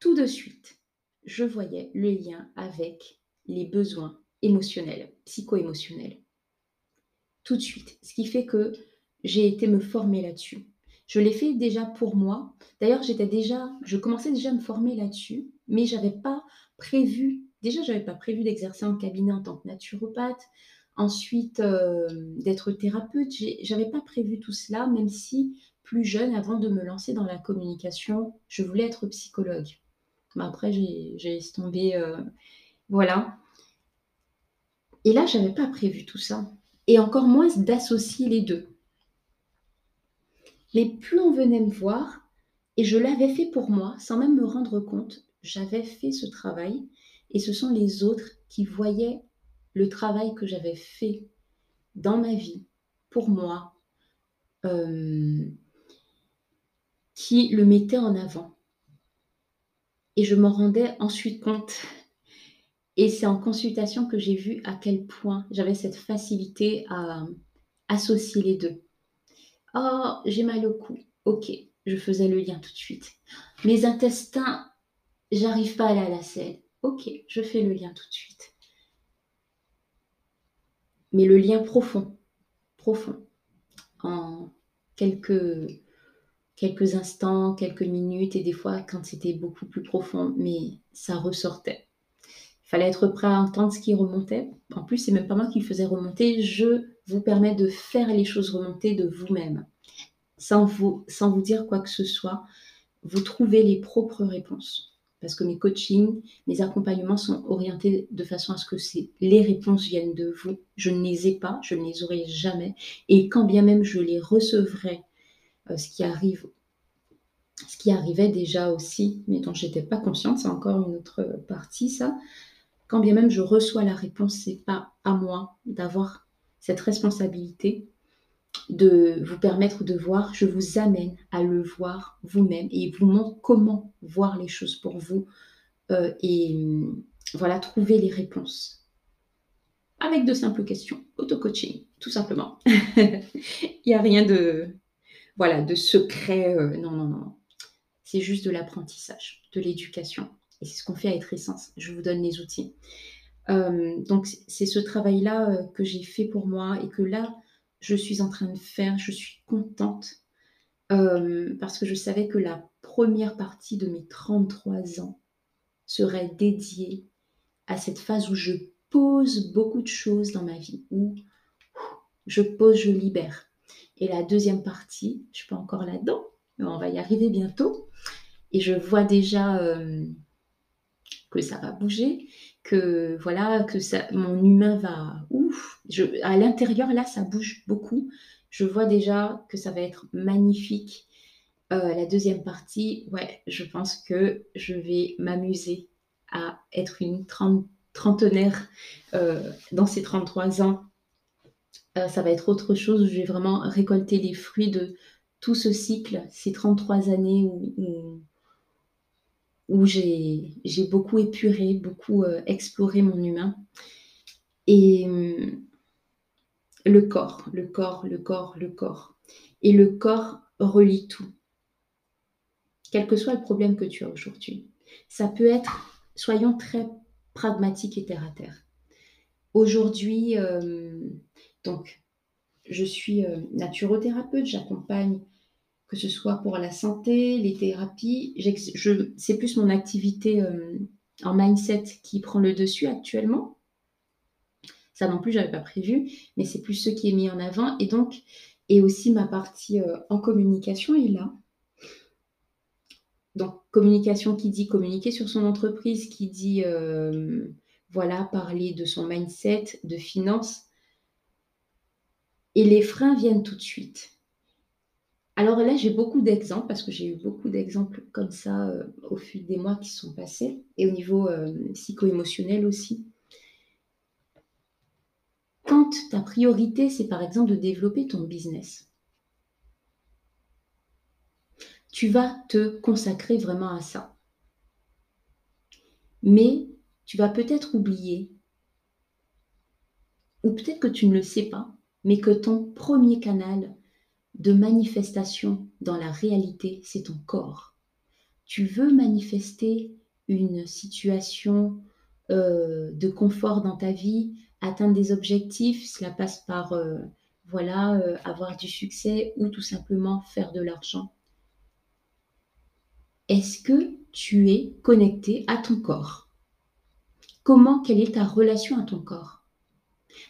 tout de suite, je voyais le lien avec les besoins émotionnels, psycho-émotionnels. Tout de suite. Ce qui fait que j'ai été me former là-dessus. Je l'ai fait déjà pour moi. D'ailleurs, j'étais déjà, je commençais déjà à me former là-dessus, mais j'avais pas prévu, déjà, j'avais pas prévu d'exercer en cabinet en tant que naturopathe. Ensuite, euh, d'être thérapeute, j'avais pas prévu tout cela, même si plus jeune, avant de me lancer dans la communication, je voulais être psychologue. Mais après, j'ai tomber, euh, voilà. Et là, j'avais pas prévu tout ça. Et encore moins d'associer les deux. Mais plus on venait me voir, et je l'avais fait pour moi, sans même me rendre compte, j'avais fait ce travail, et ce sont les autres qui voyaient le travail que j'avais fait dans ma vie, pour moi, euh, qui le mettaient en avant. Et je m'en rendais ensuite compte. Et c'est en consultation que j'ai vu à quel point j'avais cette facilité à associer les deux. Oh, j'ai mal au cou. Ok, je faisais le lien tout de suite. Mes intestins, j'arrive pas à aller à la selle. Ok, je fais le lien tout de suite. Mais le lien profond, profond, en quelques, quelques instants, quelques minutes, et des fois quand c'était beaucoup plus profond, mais ça ressortait. Il fallait être prêt à entendre ce qui remontait. En plus, c'est même pas moi qui le faisais remonter, je vous permet de faire les choses remonter de vous-même. Sans vous, sans vous dire quoi que ce soit, vous trouvez les propres réponses. Parce que mes coachings, mes accompagnements sont orientés de façon à ce que les réponses viennent de vous. Je ne les ai pas, je ne les aurai jamais. Et quand bien même je les recevrai, ce qui arrive, ce qui arrivait déjà aussi, mais dont j'étais pas consciente, c'est encore une autre partie ça. Quand bien même je reçois la réponse, c'est pas à moi d'avoir cette responsabilité de vous permettre de voir, je vous amène à le voir vous-même et vous montre comment voir les choses pour vous euh, et hum, voilà, trouver les réponses. Avec de simples questions, auto-coaching, tout simplement. Il n'y a rien de, voilà, de secret, euh, non, non, non. C'est juste de l'apprentissage, de l'éducation. Et c'est ce qu'on fait à être essence. Je vous donne les outils. Euh, donc c'est ce travail-là euh, que j'ai fait pour moi et que là, je suis en train de faire. Je suis contente euh, parce que je savais que la première partie de mes 33 ans serait dédiée à cette phase où je pose beaucoup de choses dans ma vie, où je pose, je libère. Et la deuxième partie, je suis pas encore là-dedans, mais on va y arriver bientôt. Et je vois déjà que ça va bouger, que voilà, que mon humain va ouf. À l'intérieur là, ça bouge beaucoup. Je vois déjà que ça va être magnifique. Euh, la deuxième partie, ouais, je pense que je vais m'amuser à être une trentenaire euh, dans ces 33 ans. Euh, ça va être autre chose. Je vais vraiment récolter les fruits de tout ce cycle, ces 33 années où, où, j'ai beaucoup épuré, beaucoup exploré mon humain. Et hum, le corps, le corps, le corps, le corps. Et le corps relie tout quel que soit le problème que tu as aujourd'hui. Ça peut être, soyons très pragmatiques et terre à terre. Aujourd'hui, euh, donc, je suis euh, naturothérapeute, j'accompagne que ce soit pour la santé, les thérapies. c'est plus mon activité euh, en mindset qui prend le dessus actuellement. Ça non plus, je n'avais pas prévu, mais c'est plus ce qui est mis en avant. Et donc, et aussi ma partie en communication est là. Donc, communication qui dit communiquer sur son entreprise, qui dit, euh, voilà, parler de son mindset, de finances. Et les freins viennent tout de suite. Alors là, j'ai beaucoup d'exemples, parce que j'ai eu beaucoup d'exemples comme ça euh, au fil des mois qui sont passés, et au niveau euh, psycho-émotionnel aussi. Quand ta priorité, c'est par exemple de développer ton business, tu vas te consacrer vraiment à ça. Mais tu vas peut-être oublier, ou peut-être que tu ne le sais pas, mais que ton premier canal de manifestation dans la réalité, c'est ton corps. Tu veux manifester une situation euh, de confort dans ta vie, atteindre des objectifs, cela passe par euh, voilà, euh, avoir du succès ou tout simplement faire de l'argent. Est-ce que tu es connecté à ton corps? Comment, quelle est ta relation à ton corps?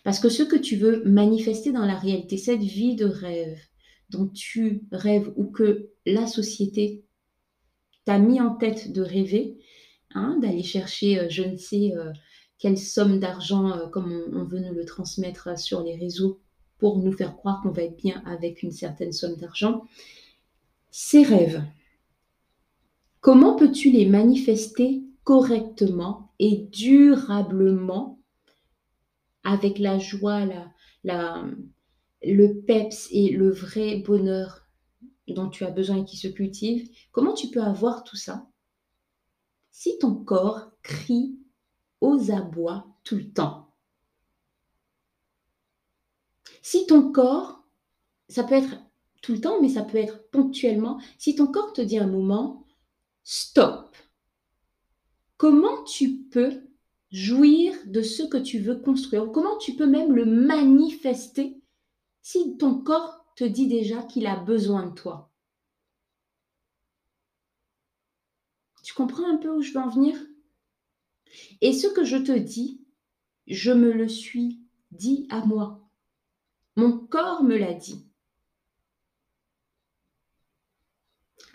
Parce que ce que tu veux manifester dans la réalité, cette vie de rêve dont tu rêves ou que la société t'a mis en tête de rêver, hein, d'aller chercher euh, je ne sais euh, quelle somme d'argent, euh, comme on, veut nous le transmettre sur les réseaux, pour nous faire croire qu'on va être bien avec une certaine somme d'argent, ces rêves, Comment peux-tu les manifester correctement et durablement avec la joie, la, le peps et le vrai bonheur dont tu as besoin et qui se cultive Comment tu peux avoir tout ça? Si ton corps crie aux abois tout le temps Si ton corps, ça peut être tout le temps, mais ça peut être ponctuellement, si ton corps te dit un moment, stop. Comment tu peux jouir de ce que tu veux construire Comment tu peux même le manifester si ton corps te dit déjà qu'il a besoin de toi Tu comprends un peu où je veux en venir? Et ce que je te dis, je me le suis dit à moi. Mon corps me l'a dit.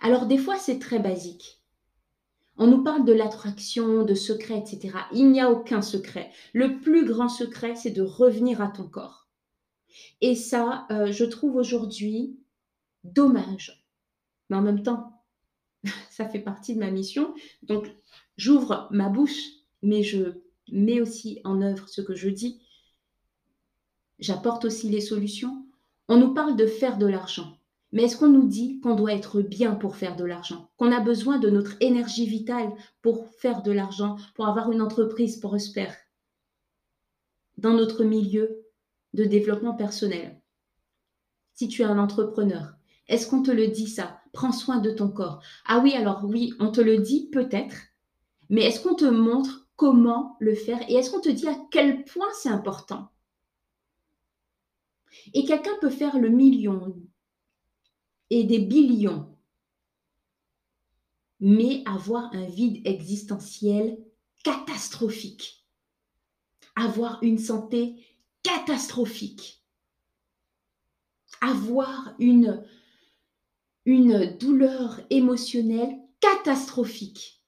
Alors des fois, c'est très basique. On nous parle de l'attraction, de secret, etc. Il n'y a aucun secret. Le plus grand secret, c'est de revenir à ton corps. Et ça, euh, je trouve aujourd'hui dommage. Mais en même temps, ça fait partie de ma mission. Donc, j'ouvre ma bouche, mais je mets aussi en œuvre ce que je dis. J'apporte aussi les solutions. On nous parle de faire de l'argent. Mais est-ce qu'on nous dit qu'on doit être bien pour faire de l'argent Qu'on a besoin de notre énergie vitale pour faire de l'argent, pour avoir une entreprise prospère dans notre milieu de développement personnel? Si tu es un entrepreneur, est-ce qu'on te le dit ça? Prends soin de ton corps. Ah oui, alors oui, on te le dit peut-être, mais est-ce qu'on te montre comment le faire et est-ce qu'on te dit à quel point c'est important? Et quelqu'un peut faire le million, et des billions, mais avoir un vide existentiel catastrophique, avoir une santé catastrophique, avoir une, une douleur émotionnelle catastrophique.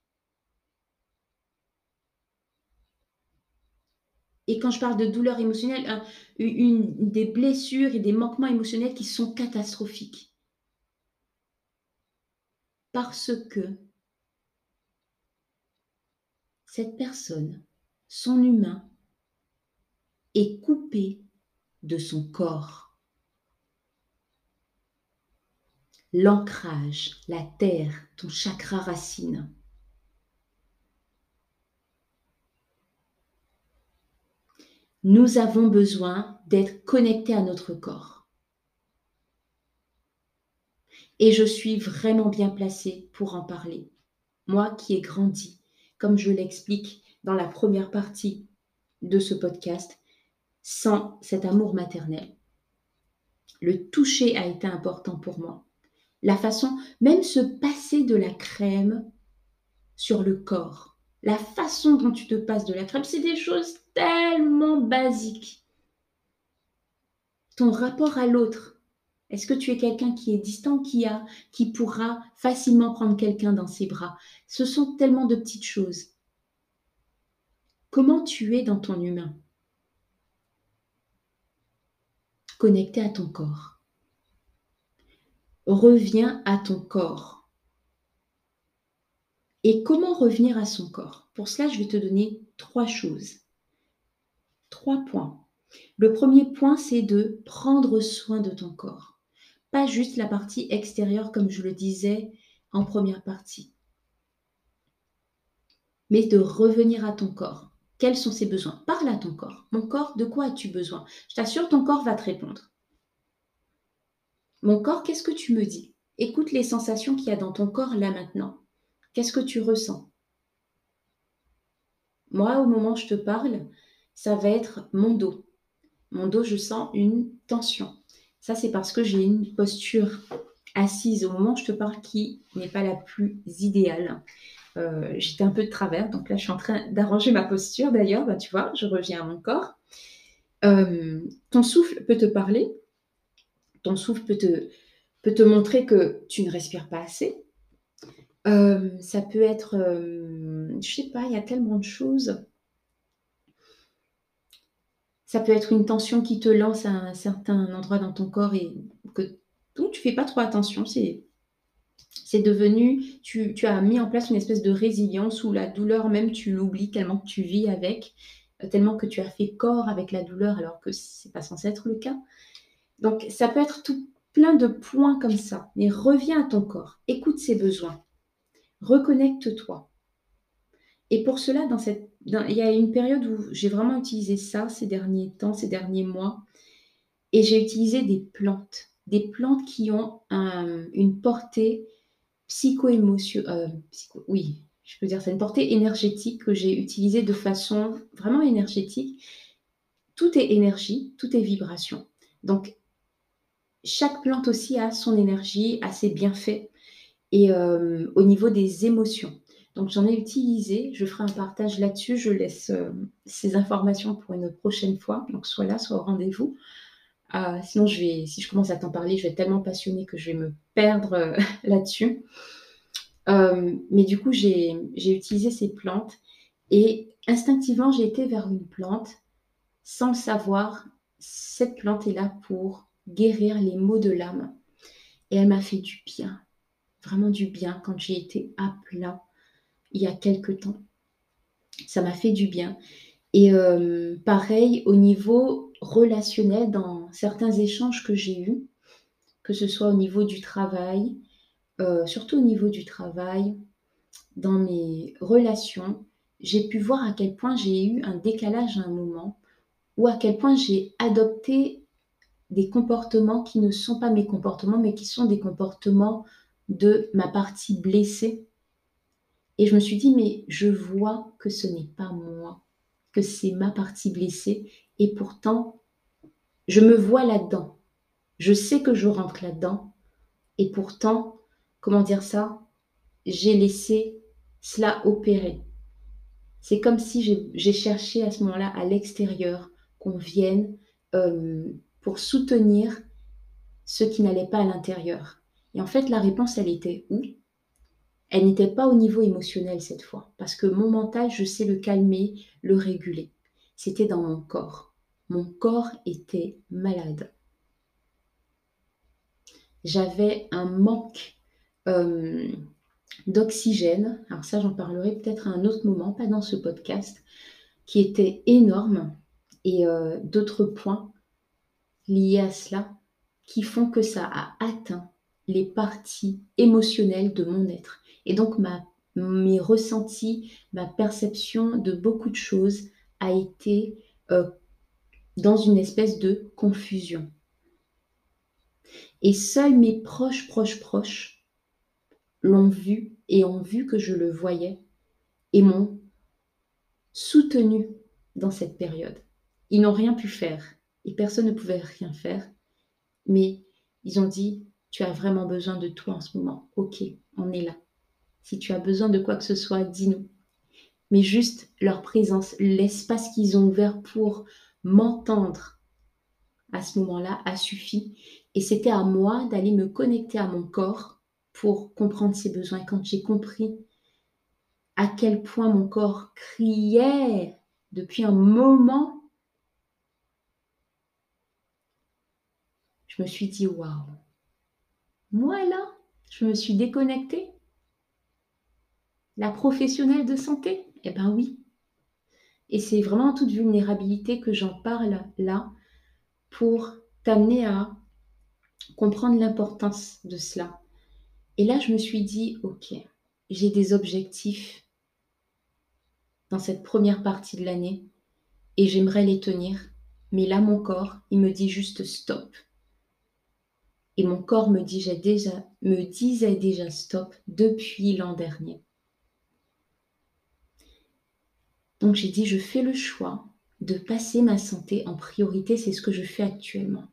Et quand je parle de douleur émotionnelle, une, des blessures et des manquements émotionnels qui sont catastrophiques. Parce que cette personne, son humain, est coupé de son corps. L'ancrage, la terre, ton chakra racine. nous avons besoin d'être connectés à notre corps. Et je suis vraiment bien placée pour en parler. Moi qui ai grandi, comme je l'explique dans la première partie de ce podcast, sans cet amour maternel. Le toucher a été important pour moi. La façon, même se passer de la crème sur le corps, la façon dont tu te passes de la crème, c'est des choses tellement basiques. Ton rapport à l'autre. Est-ce que tu es quelqu'un qui est distant, qui a, qui pourra facilement prendre quelqu'un dans ses bras? Ce sont tellement de petites choses. Comment tu es dans ton humain? Connecté à ton corps. Reviens à ton corps. Et comment revenir à son corps? Pour cela, je vais te donner trois choses. Trois points. Le premier point, c'est de prendre soin de ton corps. Pas juste la partie extérieure, comme je le disais en première partie. Mais de revenir à ton corps. Quels sont ses besoins? Parle à ton corps. Mon corps, de quoi as-tu besoin? Je t'assure, ton corps va te répondre. Mon corps, qu'est-ce que tu me dis? Écoute les sensations qu'il y a dans ton corps là maintenant. Qu'est-ce que tu ressens? Moi, au moment où je te parle, ça va être mon dos. Mon dos, je sens une tension. Ça, c'est parce que j'ai une posture assise au moment où je te parle qui n'est pas la plus idéale. Euh, j'étais un peu de travers, donc là, je suis en train d'arranger ma posture d'ailleurs. Bah, tu vois, je reviens à mon corps. Euh, ton souffle peut te parler. Ton souffle peut te, montrer que tu ne respires pas assez. Euh, ça peut être, je sais pas, il y a tellement de choses. Ça peut être une tension qui te lance à un certain endroit dans ton corps et que donc tu fais pas trop attention. C'est c'est devenu, tu, as mis en place une espèce de résilience où la douleur même tu l'oublies tellement que tu vis avec, tellement que tu as fait corps avec la douleur alors que c'est pas censé être le cas. Donc ça peut être tout plein de points comme ça. Mais reviens à ton corps, écoute ses besoins. Reconnecte-toi. Et pour cela, il y a une période où j'ai vraiment utilisé ça ces derniers temps, ces derniers mois, et j'ai utilisé des plantes, des plantes qui ont une portée psycho-émotionnelle, euh, oui, je peux dire c'est une portée énergétique que j'ai utilisée de façon vraiment énergétique. Tout est énergie, tout est vibration. Donc, chaque plante aussi a son énergie, a ses bienfaits et euh, au niveau des émotions. Donc j'en ai utilisé, je ferai un partage là-dessus, je laisse euh, ces informations pour une prochaine fois, donc soit là, soit au rendez-vous. Euh, sinon, je vais, si je commence à t'en parler, je vais être tellement passionnée que je vais me perdre là-dessus. mais du coup, j'ai utilisé ces plantes et instinctivement, j'ai été vers une plante sans le savoir. Cette plante est là pour guérir les maux de l'âme et elle m'a fait du bien vraiment du bien quand j'ai été à plat il y a quelque temps. Ça m'a fait du bien. Et euh, pareil, au niveau relationnel, dans certains échanges que j'ai eus, que ce soit au niveau du travail, euh, surtout au niveau du travail, dans mes relations, j'ai pu voir à quel point j'ai eu un décalage à un moment, ou à quel point j'ai adopté des comportements qui ne sont pas mes comportements, mais qui sont des comportements de ma partie blessée. Et je me suis dit, mais je vois que ce n'est pas moi, que c'est ma partie blessée. Et pourtant, je me vois là-dedans. Je sais que je rentre là-dedans. Et pourtant, comment dire ça J'ai laissé cela opérer. C'est comme si j'ai cherché à ce moment-là à l'extérieur qu'on vienne euh, pour soutenir ce qui n'allait pas à l'intérieur. Et en fait, la réponse, elle était où? Elle n'était pas au niveau émotionnel cette fois, parce que mon mental, je sais le calmer, le réguler. c'était dans mon corps. Mon corps était malade. J'avais un manque euh, d'oxygène. Alors ça, j'en parlerai peut-être à un autre moment, pas dans ce podcast, qui était énorme. Et euh, d'autres points liés à cela qui font que ça a atteint les parties émotionnelles de mon être. Et donc mes ressentis, ma perception de beaucoup de choses a été euh, dans une espèce de confusion. Et seuls mes proches, proches, proches l'ont vu et ont vu que je le voyais et m'ont soutenu dans cette période. Ils n'ont rien pu faire et personne ne pouvait rien faire, mais ils ont dit, tu as vraiment besoin de toi en ce moment. Ok, on est là. Si tu as besoin de quoi que ce soit, dis-nous. Mais juste leur présence, l'espace qu'ils ont ouvert pour m'entendre à ce moment-là a suffi. Et c'était à moi d'aller me connecter à mon corps pour comprendre ses besoins. quand j'ai compris à quel point mon corps criait depuis un moment, je me suis dit, waouh, moi là, je me suis déconnectée. La professionnelle de santé? Eh ben oui. Et c'est vraiment en toute vulnérabilité que j'en parle là pour t'amener à comprendre l'importance de cela. Et là, je me suis dit, ok, j'ai des objectifs dans cette première partie de l'année et j'aimerais les tenir. Mais là, mon corps, il me dit juste stop. Et mon corps me, me disait déjà stop depuis l'an dernier. Donc j'ai dit, je fais le choix de passer ma santé en priorité. C'est ce que je fais actuellement.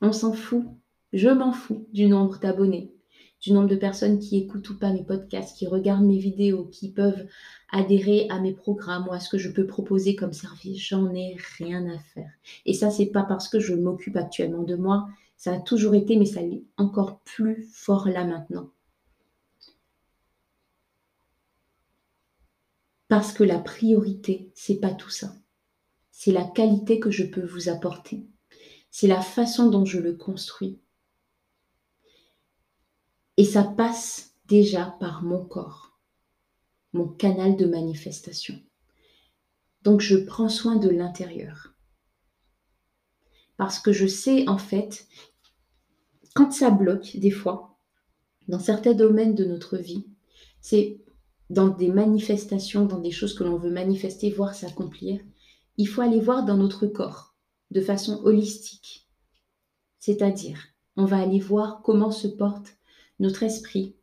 On s'en fout. Je m'en fous du nombre d'abonnés, du nombre de personnes qui écoutent ou pas mes podcasts, qui regardent mes vidéos, qui peuvent adhérer à mes programmes ou à ce que je peux proposer comme service. J'en ai rien à faire. Et ça, c'est pas parce que je m'occupe actuellement de moi. Ça a toujours été, mais ça l'est encore plus fort là maintenant. Parce que la priorité, c'est pas tout ça. C'est la qualité que je peux vous apporter. C'est la façon dont je le construis. Et ça passe déjà par mon corps, mon canal de manifestation. Donc je prends soin de l'intérieur. Parce que je sais en fait, quand ça bloque des fois, dans certains domaines de notre vie, c'est dans des manifestations, dans des choses que l'on veut manifester, voir s'accomplir, il faut aller voir dans notre corps de façon holistique. C'est-à-dire, on va aller voir comment se porte notre esprit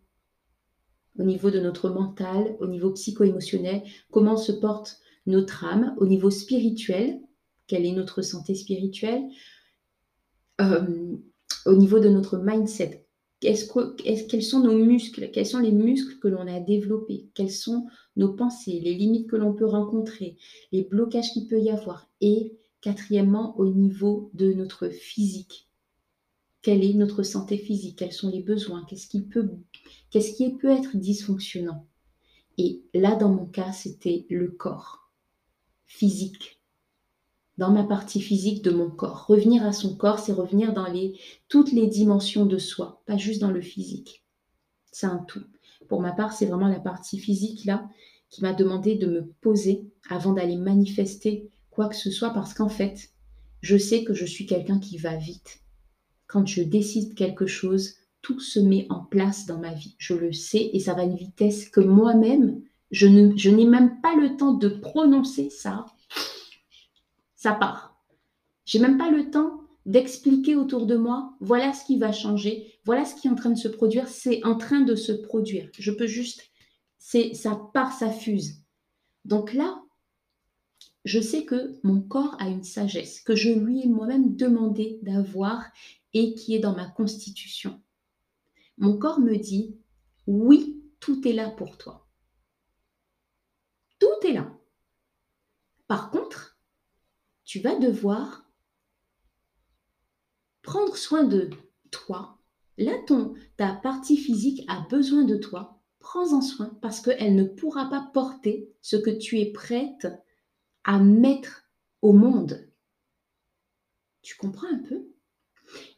au niveau de notre mental, au niveau psycho-émotionnel, comment se porte notre âme au niveau spirituel, quelle est notre santé spirituelle, euh, au niveau de notre mindset, quels sont nos muscles Quels sont les muscles que l'on a développés Quelles sont nos pensées, les limites que l'on peut rencontrer, les blocages qu'il peut y avoir Et quatrièmement, au niveau de notre physique. Quelle est notre santé physique Quels sont les besoins Qu'est-ce qui peut, qu'est-ce qui peut être dysfonctionnant Et là, dans mon cas, c'était le corps physique dans ma partie physique de mon corps. Revenir à son corps, c'est revenir dans toutes les dimensions de soi, pas juste dans le physique. C'est un tout. Pour ma part, c'est vraiment la partie physique là qui m'a demandé de me poser avant d'aller manifester quoi que ce soit parce qu'en fait, je sais que je suis quelqu'un qui va vite. Quand je décide quelque chose, tout se met en place dans ma vie. Je le sais et ça va à une vitesse que moi-même, je n'ai même pas le temps de prononcer ça ça part. J'ai même pas le temps d'expliquer autour de moi, voilà ce qui va changer, voilà ce qui est en train de se produire, c'est en train de se produire. Je peux juste, c'est ça part, ça fuse. Donc là, je sais que mon corps a une sagesse que je lui ai moi-même demandé d'avoir et qui est dans ma constitution. Mon corps me dit, oui, tout est là pour toi. Tout est là. Par contre, tu vas devoir prendre soin de toi. Là, ta partie physique a besoin de toi. Prends-en soin parce qu'elle ne pourra pas porter ce que tu es prête à mettre au monde. Tu comprends un peu?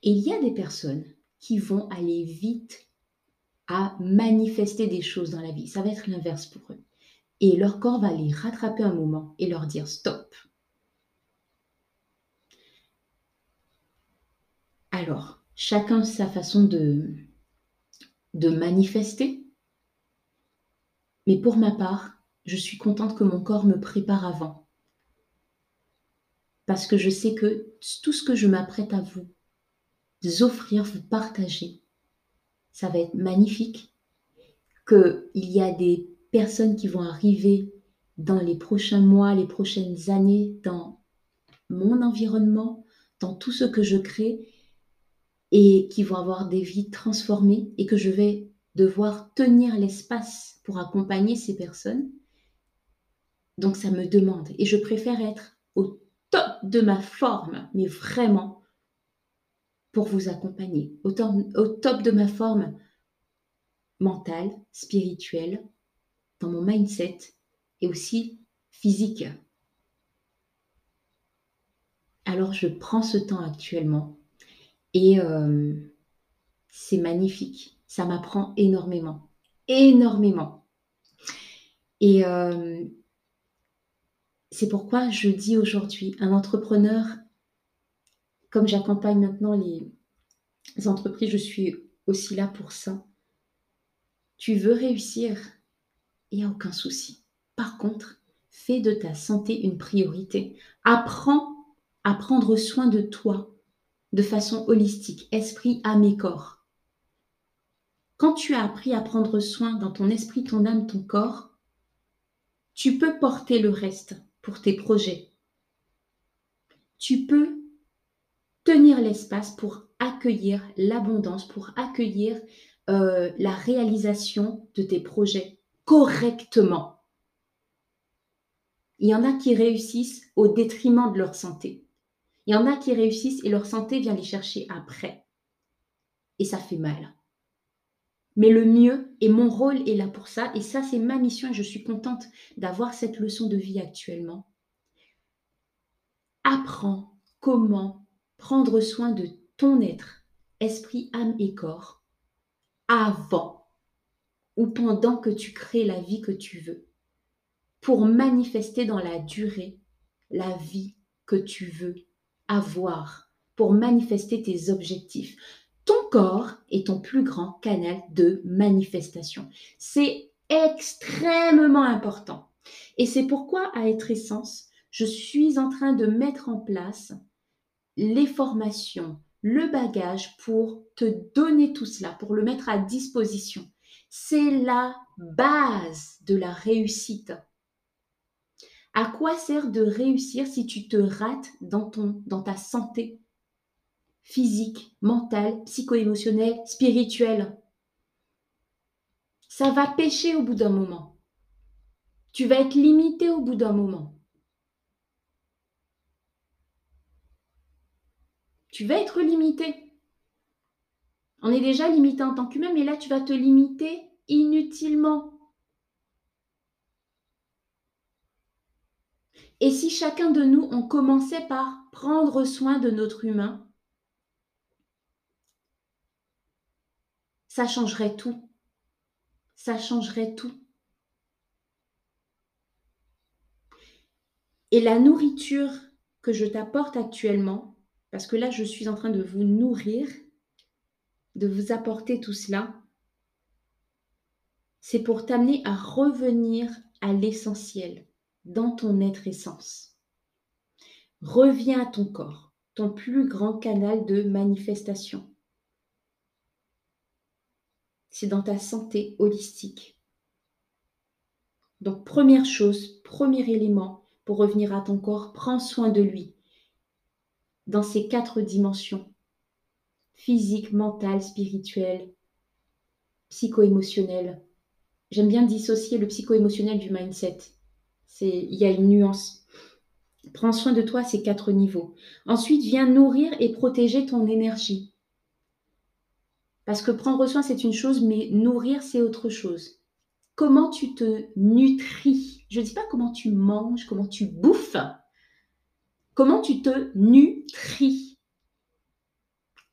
Et il y a des personnes qui vont aller vite à manifester des choses dans la vie. Ça va être l'inverse pour eux. Et leur corps va les rattraper un moment et leur dire stop. Alors, chacun sa façon de, de manifester. Mais pour ma part, je suis contente que mon corps me prépare avant. Parce que je sais que tout ce que je m'apprête à vous offrir, vous partager, ça va être magnifique. Qu'il y a des personnes qui vont arriver dans les prochains mois, les prochaines années, dans mon environnement, dans tout ce que je crée, et qui vont avoir des vies transformées, et que je vais devoir tenir l'espace pour accompagner ces personnes. Donc ça me demande, et je préfère être au top de ma forme, mais vraiment pour vous accompagner, au top de ma forme mentale, spirituelle, dans mon mindset et aussi physique. Alors je prends ce temps actuellement et euh, c'est magnifique. Ça m'apprend énormément, énormément. Et euh, c'est pourquoi je dis aujourd'hui, un entrepreneur, comme j'accompagne maintenant les entreprises, je suis aussi là pour ça. Tu veux réussir, il n'y a aucun souci. Par contre, fais de ta santé une priorité. Apprends à prendre soin de toi de façon holistique, esprit, âme et corps. Quand tu as appris à prendre soin dans ton esprit, ton âme, ton corps, tu peux porter le reste pour tes projets. Tu peux tenir l'espace pour accueillir l'abondance, pour accueillir euh, la réalisation de tes projets correctement. Il y en a qui réussissent au détriment de leur santé. Il y en a qui réussissent et leur santé vient les chercher après. Et ça fait mal. Mais le mieux, et mon rôle est là pour ça, et ça c'est ma mission, et je suis contente d'avoir cette leçon de vie actuellement. Apprends comment prendre soin de ton être, esprit, âme et corps avant ou pendant que tu crées la vie que tu veux, pour manifester dans la durée la vie que tu veux avoir, pour manifester tes objectifs. Ton corps est ton plus grand canal de manifestation. C'est extrêmement important. Et c'est pourquoi à être essence, je suis en train de mettre en place les formations, le bagage pour te donner tout cela, pour le mettre à disposition. C'est la base de la réussite. À quoi sert de réussir si tu te rates dans, ta santé physique, mentale, psycho-émotionnelle, spirituelle? Ça va pêcher au bout d'un moment. Tu vas être limité au bout d'un moment. tu vas être limité. On est déjà limité en tant qu'humain, mais là, tu vas te limiter inutilement. Et si chacun de nous, on commençait par prendre soin de notre humain, ça changerait tout. Ça changerait tout. Et la nourriture que je t'apporte actuellement, parce que là, je suis en train de vous nourrir, de vous apporter tout cela. C'est pour t'amener à revenir à l'essentiel dans ton être essence. Reviens à ton corps, ton plus grand canal de manifestation. C'est dans ta santé holistique. Donc première chose, premier élément pour revenir à ton corps, prends soin de lui dans ces quatre dimensions physique, mentale, spirituelle, psycho-émotionnelle. J'aime bien dissocier le psycho-émotionnel du mindset. Il y a une nuance. Prends soin de toi à ces quatre niveaux. Ensuite, viens nourrir et protéger ton énergie. Parce que prendre soin, c'est une chose, mais nourrir, c'est autre chose. Comment tu te nutris? Je ne dis pas comment tu manges, comment tu bouffes, comment tu te nutris?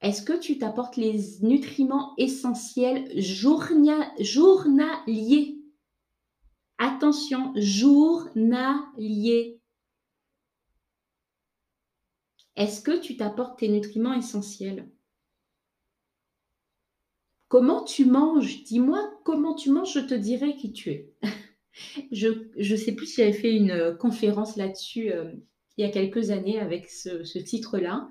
Est-ce que tu t'apportes les nutriments essentiels journaliers? Attention, journalier. Est-ce que tu t'apportes tes nutriments essentiels? Comment tu manges? Dis-moi comment tu manges, je te dirai qui tu es. je ne sais plus si j'avais fait une euh, conférence là-dessus euh, il y a quelques années avec ce, titre-là,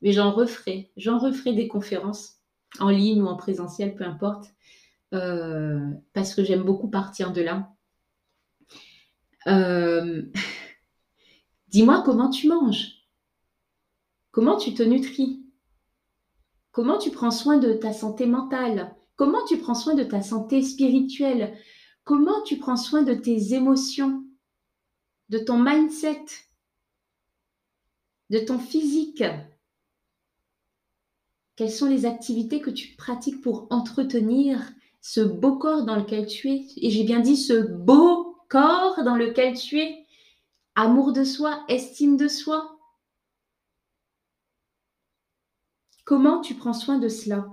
mais j'en referai. J'en referai des conférences en ligne ou en présentiel, peu importe, euh, parce que j'aime beaucoup partir de là. Dis-moi comment tu manges. Comment tu te nutris. Comment tu prends soin de ta santé mentale. Comment tu prends soin de ta santé spirituelle. Comment tu prends soin de tes émotions. De ton mindset. De ton physique. Quelles sont les activités que tu pratiques pour entretenir ce beau corps dans lequel tu es? Et j'ai bien dit ce beau corps dans lequel tu es. Amour de soi, estime de soi. Comment tu prends soin de cela?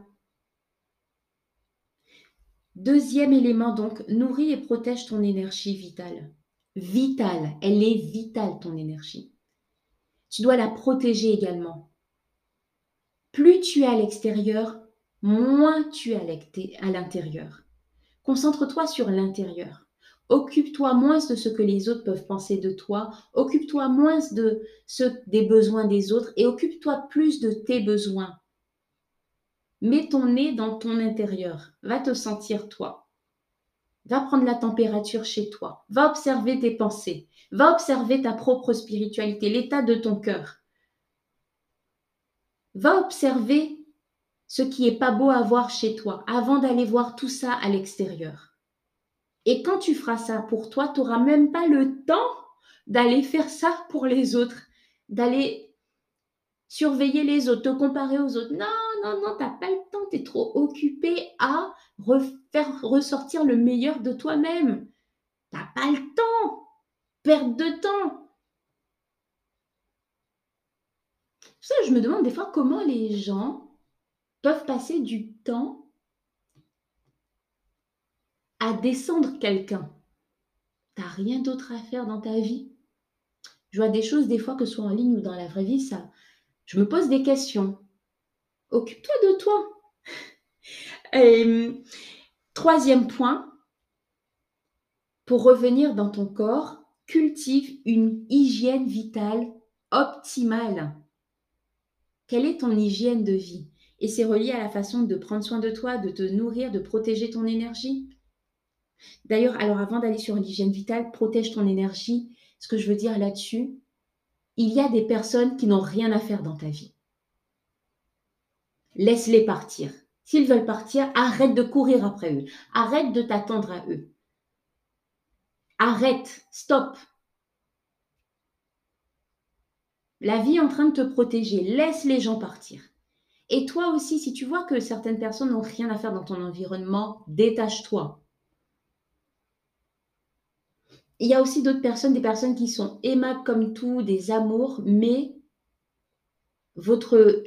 Deuxième élément, donc, nourris et protège ton énergie vitale. Vitale, elle est vitale, ton énergie. Tu dois la protéger également. Plus tu es à l'extérieur, moins tu es à l'intérieur. Concentre-toi sur l'intérieur. Occupe-toi moins de ce que les autres peuvent penser de toi. Occupe-toi moins de ce, des besoins des autres et occupe-toi plus de tes besoins. Mets ton nez dans ton intérieur. Va te sentir toi. Va prendre la température chez toi. Va observer tes pensées. Va observer ta propre spiritualité, l'état de ton cœur. Va observer ce qui est pas beau à voir chez toi avant d'aller voir tout ça à l'extérieur. Et quand tu feras ça pour toi, tu n'auras même pas le temps d'aller faire ça pour les autres, d'aller surveiller les autres, te comparer aux autres. Non, non, non, t'as pas le temps, tu es trop occupé à faire ressortir le meilleur de toi-même. T'as pas le temps. Perte de temps. Ça, je me demande des fois comment les gens peuvent passer du temps à descendre quelqu'un. T'as rien d'autre à faire dans ta vie. Je vois des choses des fois que ce soit en ligne ou dans la vraie vie, ça, je me pose des questions. Occupe-toi de toi. troisième point, pour revenir dans ton corps, cultive une hygiène vitale optimale. Quelle est ton hygiène de vie? Et c'est relié à la façon de prendre soin de toi, de te nourrir, de protéger ton énergie? D'ailleurs, alors avant d'aller sur l'hygiène vitale, protège ton énergie. Ce que je veux dire là-dessus, il y a des personnes qui n'ont rien à faire dans ta vie. Laisse-les partir. S'ils veulent partir, arrête de courir après eux. Arrête de t'attendre à eux. Arrête, stop. La vie est en train de te protéger. Laisse les gens partir. Et toi aussi, si tu vois que certaines personnes n'ont rien à faire dans ton environnement, détache-toi. Il y a aussi d'autres personnes, des personnes qui sont aimables comme tout, des amours, mais votre,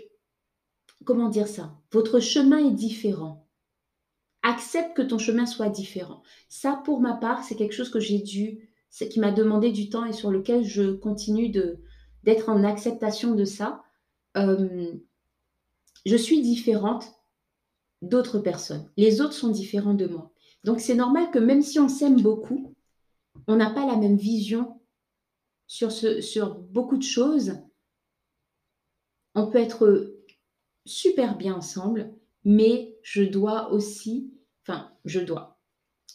comment dire ça, votre chemin est différent. Accepte que ton chemin soit différent. Ça, pour ma part, c'est quelque chose que j'ai dû, qui m'a demandé du temps et sur lequel je continue de d'être en acceptation de ça. Euh, je suis différente d'autres personnes. Les autres sont différents de moi. Donc c'est normal que même si on s'aime beaucoup, on n'a pas la même vision sur, sur beaucoup de choses. On peut être super bien ensemble, mais je dois aussi, enfin, je dois.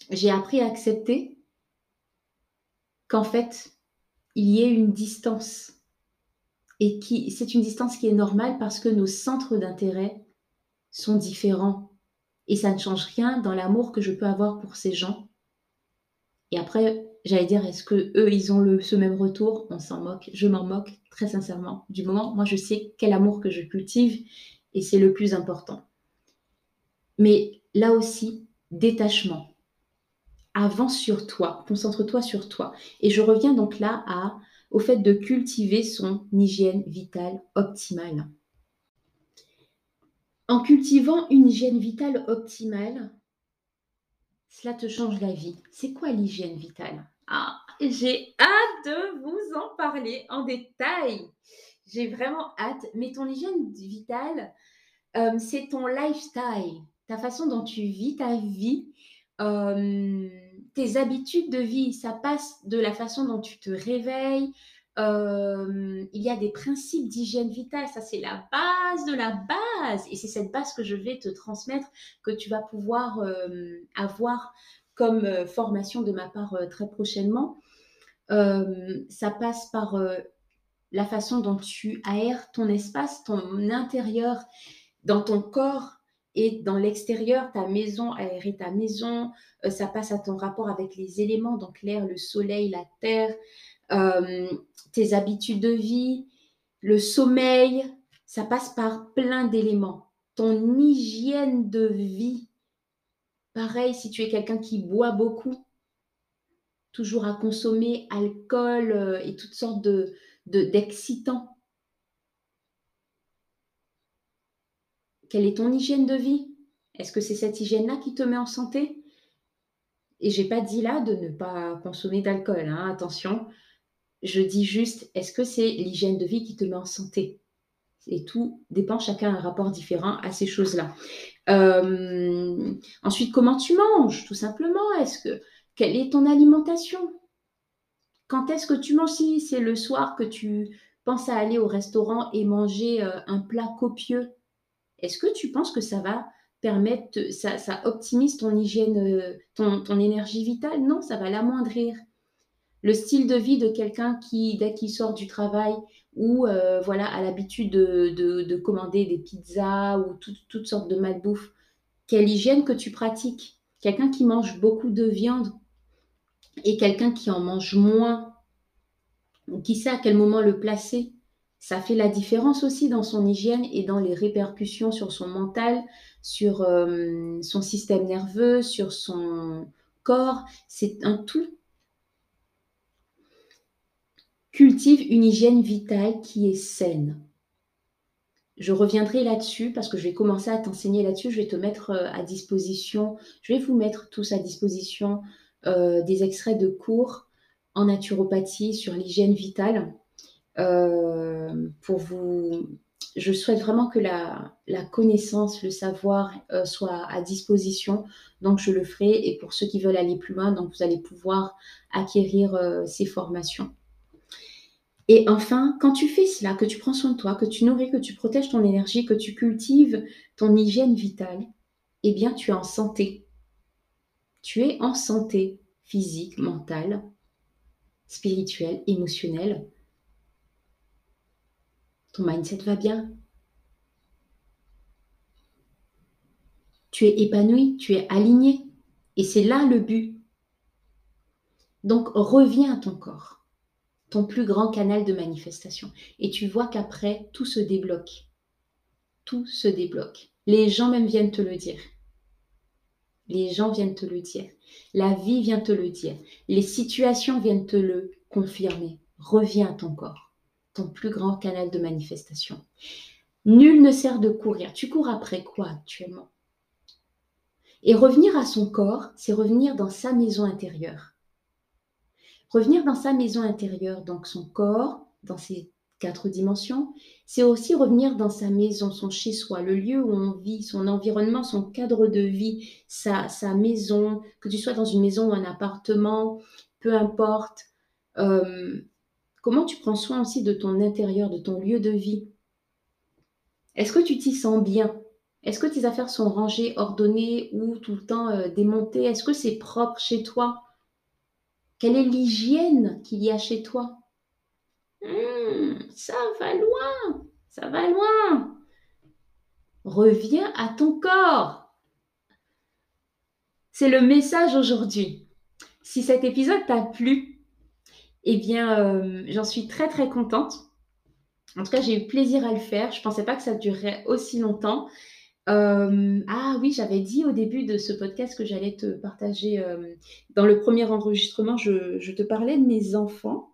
J'ai appris à accepter qu'en fait, il y ait une distance. Et qui, c'est une distance qui est normale parce que nos centres d'intérêt sont différents. Et ça ne change rien dans l'amour que je peux avoir pour ces gens. Et après, j'allais dire, est-ce que eux, ils ont le, ce même retour? On s'en moque. Je m'en moque très sincèrement. Du moment, moi, je sais quel amour que je cultive et c'est le plus important. Mais là aussi, détachement. avance sur toi, concentre-toi sur toi. Et je reviens donc là à, au fait de cultiver son hygiène vitale optimale. En cultivant une hygiène vitale optimale, cela te change la vie. C'est quoi l'hygiène vitale? Ah, j'ai hâte de vous en parler en détail. J'ai vraiment hâte. Mais ton hygiène vitale, euh, c'est ton lifestyle, ta façon dont tu vis ta vie, euh, tes habitudes de vie. Ça passe de la façon dont tu te réveilles. Euh, il y a des principes d'hygiène vitale, ça c'est la base de la base. Et c'est cette base que je vais te transmettre, que tu vas pouvoir avoir comme formation de ma part très prochainement. ça passe par la façon dont tu aères ton espace, ton intérieur, dans ton corps et dans l'extérieur, ta maison, aérer ta maison. Euh, ça passe à ton rapport avec les éléments, donc l'air, le soleil, la terre, euh, tes habitudes de vie, le sommeil. Ça passe par plein d'éléments. Ton hygiène de vie. Pareil, si tu es quelqu'un qui boit beaucoup, toujours à consommer alcool euh, et toutes sortes de, d'excitant. Quelle est ton hygiène de vie? Est-ce que c'est cette hygiène-là qui te met en santé? Et j'ai pas dit là de ne pas consommer d'alcool, hein, attention. Je dis juste, est-ce que c'est l'hygiène de vie qui te met en santé? Et tout dépend, chacun a un rapport différent à ces choses-là. Euh, ensuite, comment tu manges, tout simplement? Est-ce que quelle est ton alimentation? Quand est-ce que tu manges? Si c'est le soir que tu penses à aller au restaurant et manger euh, un plat copieux, est-ce que tu penses que ça va permettre, ça, ça optimise ton hygiène, euh, ton, énergie vitale? Non, ça va l'amoindrir. Le style de vie de quelqu'un qui, dès qu'il sort du travail ou euh, voilà, a l'habitude de, commander des pizzas ou toutes sortes de malbouffe, quelle hygiène que tu pratiques Quelqu'un qui mange beaucoup de viande et quelqu'un qui en mange moins, qui sait à quel moment le placer, ça fait la différence aussi dans son hygiène et dans les répercussions sur son mental, sur euh, son système nerveux, sur son corps. C'est un tout. Cultive une hygiène vitale qui est saine. Je reviendrai là-dessus parce que je vais commencer à t'enseigner là-dessus. Je vais te mettre euh, à disposition, je vais vous mettre tous à disposition euh, des extraits de cours en naturopathie sur l'hygiène vitale. Euh, pour vous, je souhaite vraiment que la, connaissance, le savoir soit à disposition. Donc, je le ferai. Et pour ceux qui veulent aller plus loin, donc vous allez pouvoir acquérir ces formations. Et enfin, quand tu fais cela, que tu prends soin de toi, que tu nourris, que tu protèges ton énergie, que tu cultives ton hygiène vitale, eh bien, tu es en santé tu es en santé physique, mentale, spirituelle, émotionnelle. Ton mindset va bien. Tu es épanoui, tu es aligné. Et c'est là le but. Donc reviens à ton corps, ton plus grand canal de manifestation. Et tu vois qu'après, tout se débloque. Tout se débloque. Les gens même viennent te le dire. Les gens viennent te le dire. La vie vient te le dire. Les situations viennent te le confirmer. Reviens à ton corps, ton plus grand canal de manifestation. Nul ne sert de courir. Tu cours après quoi actuellement? Et revenir à son corps, c'est revenir dans sa maison intérieure. Revenir dans sa maison intérieure, donc son corps, dans ses quatre dimensions, c'est aussi revenir dans sa maison, son chez-soi, le lieu où on vit, son environnement, son cadre de vie, sa, maison, que tu sois dans une maison ou un appartement, peu importe. Euh, comment tu prends soin aussi de ton intérieur, de ton lieu de vie? Est-ce que tu t'y sens bien? Est-ce que tes affaires sont rangées, ordonnées ou tout le temps euh, démontées? Est-ce que c'est propre chez toi? Quelle est l'hygiène qu'il y a chez toi? Hmm, ça va loin, ça va loin. Reviens à ton corps. C'est le message aujourd'hui. Si cet épisode t'a plu, eh bien, euh, j'en suis très très contente. En tout cas, j'ai eu plaisir à le faire. Je ne pensais pas que ça durerait aussi longtemps. Ah oui, j'avais dit au début de ce podcast que j'allais te partager. Dans le premier enregistrement, je, te parlais de mes enfants.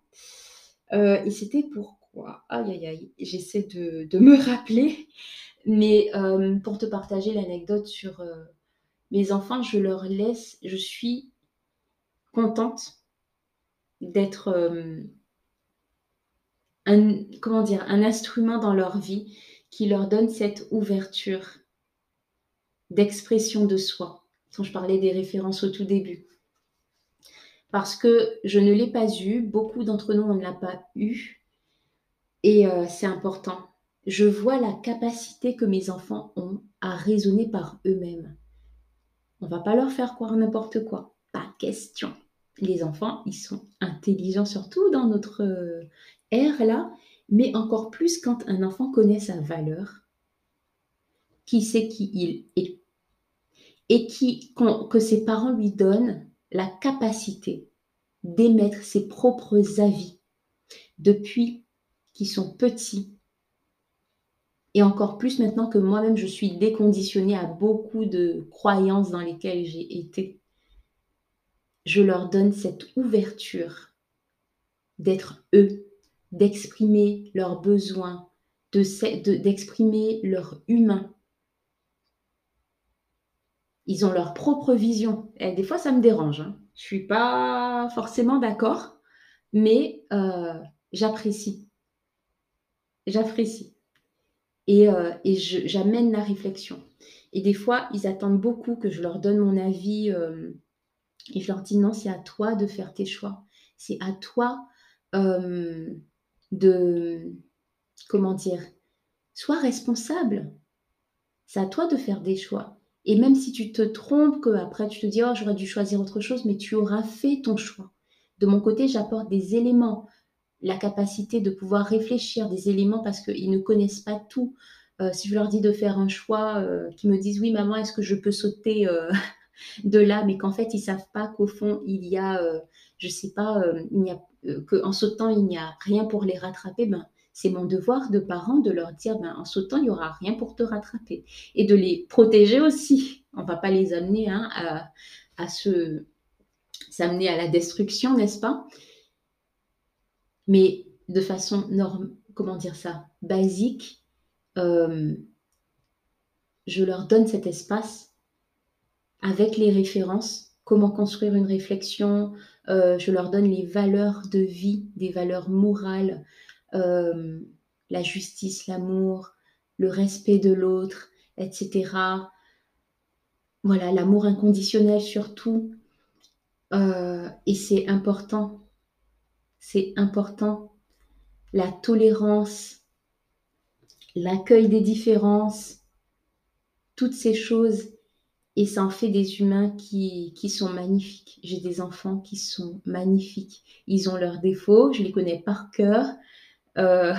Et c'était pourquoi? Aïe, aïe, aïe, j'essaie de, me rappeler. Mais pour te partager l'anecdote sur mes enfants, je leur laisse, je suis contente d'être un instrument dans leur vie qui leur donne cette ouverture d'expression de soi, quand je parlais des références au tout début. Parce que je ne l'ai pas eu, beaucoup d'entre nous, on ne l'a pas eu, et euh, c'est important. Je vois la capacité que mes enfants ont à raisonner par eux-mêmes. On va pas leur faire croire n'importe quoi, pas question. Les enfants, ils sont intelligents, surtout dans notre euh, ère là, mais encore plus quand un enfant connaît sa valeur, qui sait qui il est, et que ses parents lui donnent la capacité d'émettre ses propres avis depuis qu'ils sont petits. Et encore plus maintenant que moi-même, je suis déconditionnée à beaucoup de croyances dans lesquelles j'ai été. Je leur donne cette ouverture d'être eux, d'exprimer leurs besoins, d'exprimer de, leur humain, ils ont leur propre vision. Et des fois, ça me dérange. Hein. Je suis pas forcément d'accord, mais euh, j'apprécie. J'apprécie. Et, euh, j'amène la réflexion. Et des fois, ils attendent beaucoup que je leur donne mon avis. Euh, et je leur dis non, c'est à toi de faire tes choix. C'est à toi de, comment dire, sois responsable. C'est à toi de faire des choix. Et même si tu te trompes, que après tu te dis oh j'aurais dû choisir autre chose, mais tu auras fait ton choix. De mon côté, j'apporte des éléments, la capacité de pouvoir réfléchir, des éléments parce qu'ils ne connaissent pas tout. Euh, si je leur dis de faire un choix, euh, qu'ils me disent oui maman, est-ce que je peux sauter euh, de là, mais qu'en fait ils savent pas qu'au fond il y a, je sais pas, il n'y a qu'en sautant il n'y a rien pour les rattraper, ben c'est mon devoir de parent de leur dire, ben, en sautant, il n'y aura rien pour te rattraper. Et de les protéger aussi. On ne va pas les amener hein, à, à se s'amener à la destruction, n'est-ce pas? Mais de façon norme, comment dire ça, basique, euh, je leur donne cet espace avec les références, comment construire une réflexion, euh, je leur donne les valeurs de vie, des valeurs morales, euh, la justice, l'amour, le respect de l'autre, etc. Voilà, l'amour inconditionnel surtout. Euh, et c'est important, c'est important. La tolérance, l'accueil des différences, toutes ces choses. Et ça en fait des humains qui, qui sont magnifiques. J'ai des enfants qui sont magnifiques. Ils ont leurs défauts, je les connais par cœur. Euh,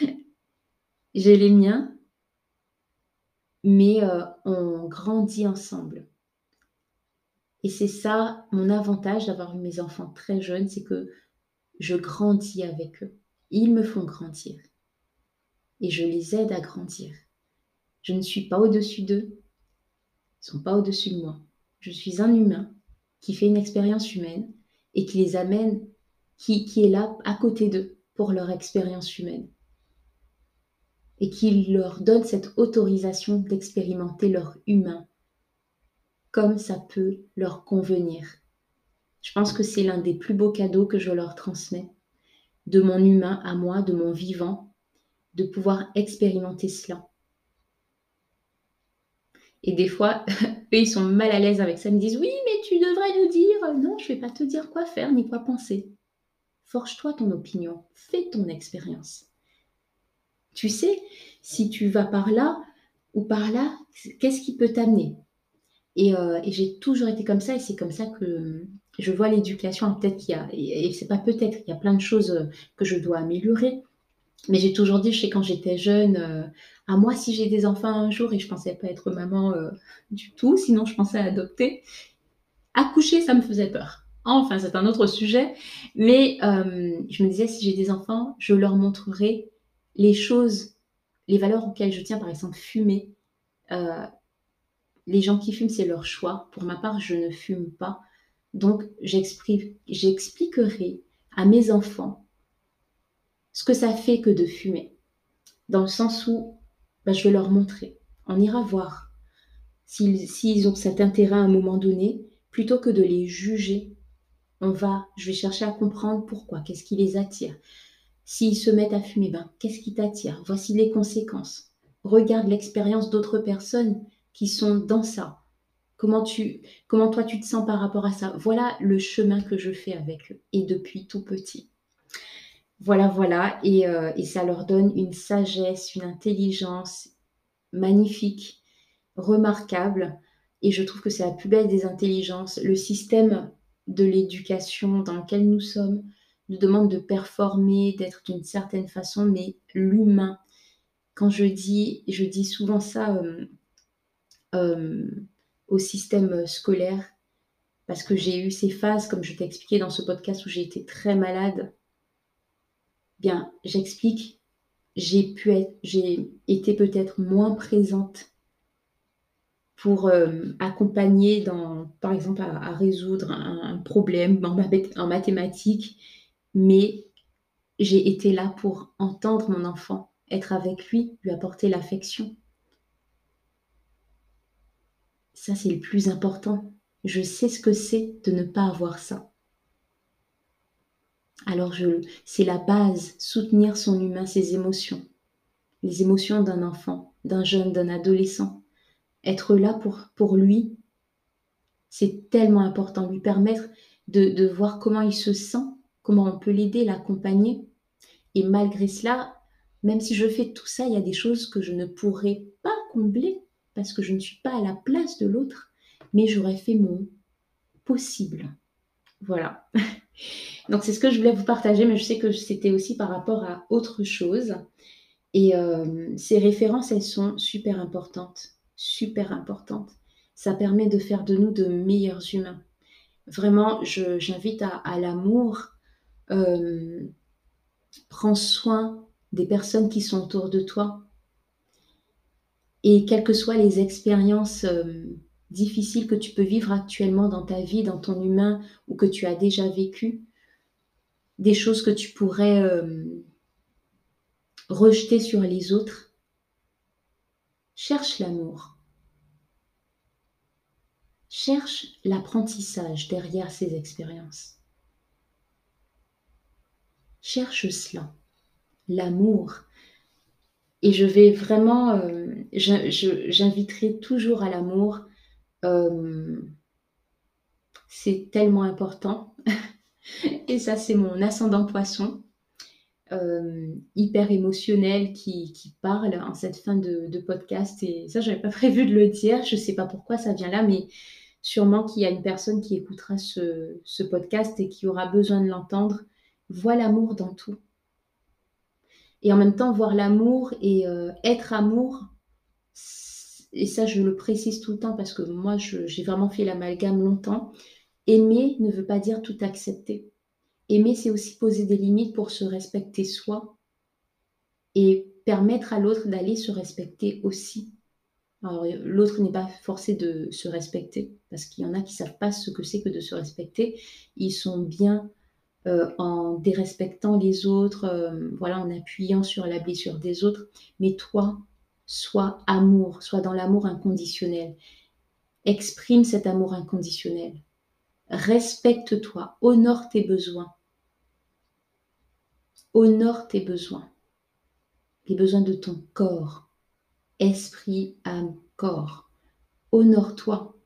j'ai les miens, mais euh, on grandit ensemble. Et c'est ça mon avantage d'avoir eu mes enfants très jeunes, c'est que je grandis avec eux. Ils me font grandir. Et je les aide à grandir. Je ne suis pas au-dessus d'eux. Ils ne sont pas au-dessus de moi. Je suis un humain qui fait une expérience humaine et qui les amène, qui, qui est là à côté d'eux pour leur expérience humaine et qu'il leur donne cette autorisation d'expérimenter leur humain comme ça peut leur convenir. Je pense que c'est l'un des plus beaux cadeaux que je leur transmets, de mon humain à moi, de mon vivant, de pouvoir expérimenter cela. Et des fois, eux, ils sont mal à l'aise avec ça, ils me disent oui, mais tu devrais nous dire, non, je ne vais pas te dire quoi faire ni quoi penser. Forge-toi ton opinion, fais ton expérience. Tu sais, si tu vas par là ou par là, qu'est-ce qui peut t'amener? Euh, et, j'ai toujours été comme ça, et c'est comme ça que je vois l'éducation. Peut-être qu'il y a, et, c'est pas peut-être, il y a plein de choses que je dois améliorer. Mais j'ai toujours dit, je sais quand j'étais jeune, euh, à moi si j'ai des enfants un jour et je pensais pas être maman euh, du tout, sinon je pensais adopter. Accoucher, ça me faisait peur. Enfin, c'est un autre sujet. Mais euh, je me disais, si j'ai des enfants, je leur montrerai les choses, les valeurs auxquelles je tiens, par exemple, fumer, Euh, les gens qui fument, c'est leur choix. Pour ma part, je ne fume pas. Donc, j'expliquerai à mes enfants ce que ça fait que de fumer. Dans le sens où bah, je vais leur montrer. On ira voir s'ils ont cet intérêt à un moment donné, plutôt que de les juger. On va, je vais chercher à comprendre pourquoi, qu'est-ce qui les attire. S'ils se mettent à fumer, ben, qu'est-ce qui t'attire? Voici les conséquences. Regarde l'expérience d'autres personnes qui sont dans ça. Comment, tu, comment toi tu te sens par rapport à ça? Voilà le chemin que je fais avec eux et depuis tout petit. Voilà, voilà, et, euh, et ça leur donne une sagesse, une intelligence magnifique, remarquable, et je trouve que c'est la plus belle des intelligences. Le système de l'éducation dans lequel nous sommes nous demande de performer, d'être d'une certaine façon, mais l'humain, quand je dis, je dis souvent ça euh, euh, au système scolaire, parce que j'ai eu ces phases, comme je t'ai expliqué dans ce podcast, où j'ai été très malade. Bien, j'explique, j'ai pu j'ai été peut-être moins présente pour euh, accompagner par exemple, à, résoudre un, problème en, mathématiques, mais j'ai été là pour entendre mon enfant, être avec lui, lui apporter l'affection. Ça, c'est le plus important. Je sais ce que c'est de ne pas avoir ça. Alors, c'est la base, soutenir son humain, ses émotions. Les émotions d'un enfant, d'un jeune, d'un adolescent. Être là pour, pour lui, c'est tellement important. Lui permettre de, de voir comment il se sent, comment on peut l'aider, l'accompagner. Et malgré cela, même si je fais tout ça, il y a des choses que je ne pourrais pas combler parce que je ne suis pas à la place de l'autre, mais j'aurais fait mon possible. Voilà. Donc c'est ce que je voulais vous partager, mais je sais que c'était aussi par rapport à autre chose. Et euh, ces références, elles sont super importantes, super importantes. Ça permet de faire de nous de meilleurs humains. Vraiment, j'invite à, l'amour. Euh, prends soin des personnes qui sont autour de toi. Et quelles que soient les expériences euh, difficiles que tu peux vivre actuellement dans ta vie, dans ton humain, ou que tu as déjà vécu, des choses que tu pourrais euh, rejeter sur les autres, cherche l'amour. Cherche l'apprentissage derrière ces expériences. Cherche cela, l'amour, et je vais vraiment, euh, j'inviterai toujours à l'amour. Euh, c'est tellement important. et ça, c'est mon ascendant poisson, euh, hyper émotionnel qui, parle en cette fin de, podcast. Et ça, je n'avais pas prévu de le dire. Je ne sais pas pourquoi ça vient là, mais sûrement qu'il y a une personne qui écoutera ce, podcast et qui aura besoin de l'entendre. Vois l'amour dans tout et en même temps voir l'amour et euh, être amour. Et ça, je le précise tout le temps parce que moi, j'ai vraiment fait l'amalgame longtemps. Aimer ne veut pas dire tout accepter. Aimer, c'est aussi poser des limites pour se respecter soi et permettre à l'autre d'aller se respecter aussi. Alors, l'autre n'est pas forcé de se respecter parce qu'il y en a qui savent pas ce que c'est que de se respecter. Ils sont bien euh, en dérespectant les autres, euh, voilà, en appuyant sur la blessure des autres. Mais toi, sois amour, sois dans l'amour inconditionnel. Exprime cet amour inconditionnel. Respecte-toi, honore tes besoins. Honore tes besoins. Les besoins de ton corps. Esprit, âme, corps. Honore-toi.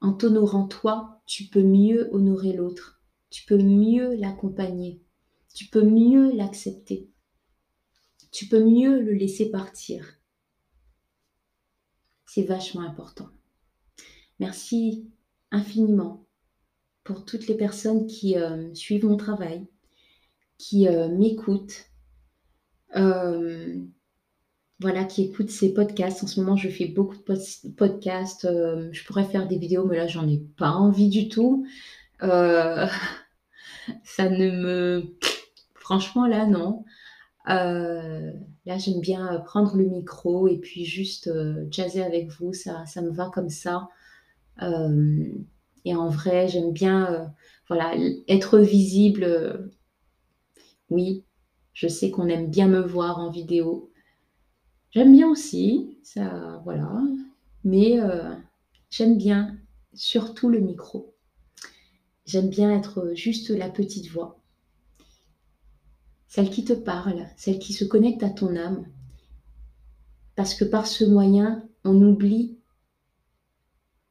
En t'honorant toi, tu peux mieux honorer l'autre tu peux mieux l'accompagner, tu peux mieux l'accepter, tu peux mieux le laisser partir. C'est vachement important. Merci infiniment pour toutes les personnes qui euh, suivent mon travail, qui euh, m'écoutent, euh, voilà, qui écoutent ces podcasts. En ce moment, je fais beaucoup de podcasts. je pourrais faire des vidéos, mais là, j'en ai pas envie du tout. Euh, ça ne me... Franchement, là, non. Euh, là, j'aime bien prendre le micro et puis juste euh, jazzer avec vous. Ça, me va comme ça. Euh, et en vrai, j'aime bien être visible. oui, je sais qu'on aime bien me voir en vidéo. J'aime bien aussi, ça, voilà. Mais j'aime bien surtout le micro. J'aime bien être juste la petite voix celle qui te parle, celle qui se connecte à ton âme. Parce que par ce moyen, on oublie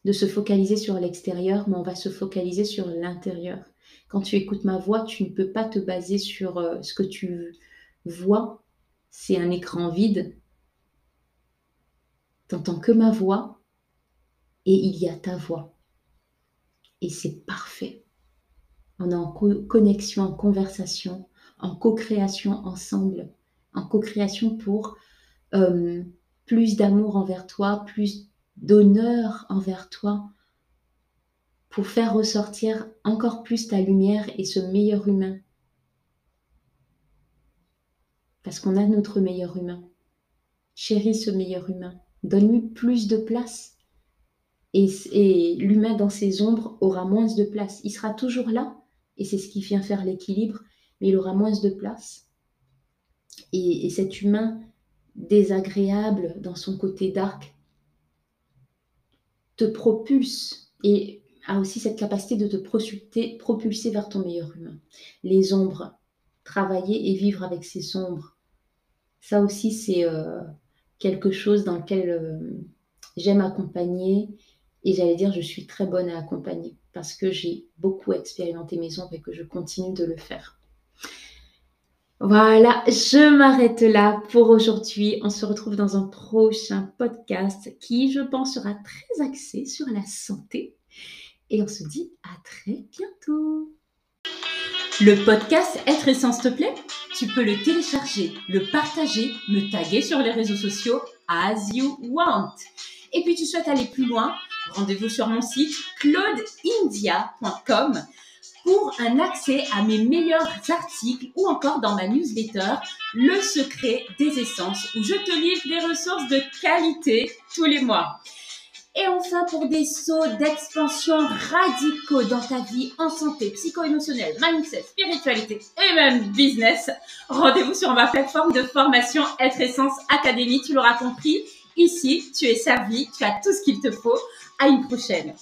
de se focaliser sur l'extérieur, mais on va se focaliser sur l'intérieur. Quand tu écoutes ma voix, tu ne peux pas te baser sur euh, ce que tu vois. C'est un écran vide. Tu n'entends que ma voix et il y a ta voix. Et c'est parfait. On est en connexion, en conversation en co-création ensemble, en co-création pour euh, plus d'amour envers toi, plus d'honneur envers toi, pour faire ressortir encore plus ta lumière et ce meilleur humain. Parce qu'on a notre meilleur humain. Chéris ce meilleur humain. Donne-lui plus de place. Et, et l'humain dans ses ombres aura moins de place. Il sera toujours là. Et c'est ce qui vient faire l'équilibre mais il aura moins de place. Et, cet humain désagréable dans son côté dark te propulse et a aussi cette capacité de te propulser, propulser vers ton meilleur humain. Les ombres, travailler et vivre avec ces ombres, ça aussi c'est euh, quelque chose dans lequel euh, j'aime accompagner et j'allais dire je suis très bonne à accompagner parce que j'ai beaucoup expérimenté mes ombres et que je continue de le faire. Voilà, je m'arrête là pour aujourd'hui. On se retrouve dans un prochain podcast qui, je pense, sera très axé sur la santé. Et on se dit à très bientôt. Le podcast Être Essence te plaît? Tu peux le télécharger, le partager, me taguer sur les réseaux sociaux as you want. Et puis tu souhaites aller plus loin Rendez-vous sur mon site claudeindia.com pour un accès à mes meilleurs articles ou encore dans ma newsletter Le secret des essences où je te livre des ressources de qualité tous les mois. Et enfin, pour des sauts d'expansion radicaux dans ta vie en santé psycho-émotionnelle, mindset, spiritualité et même business, rendez-vous sur ma plateforme de formation Être Essence Academy. Tu l'auras compris, ici, tu es servi, tu as tout ce qu'il te faut. À une prochaine.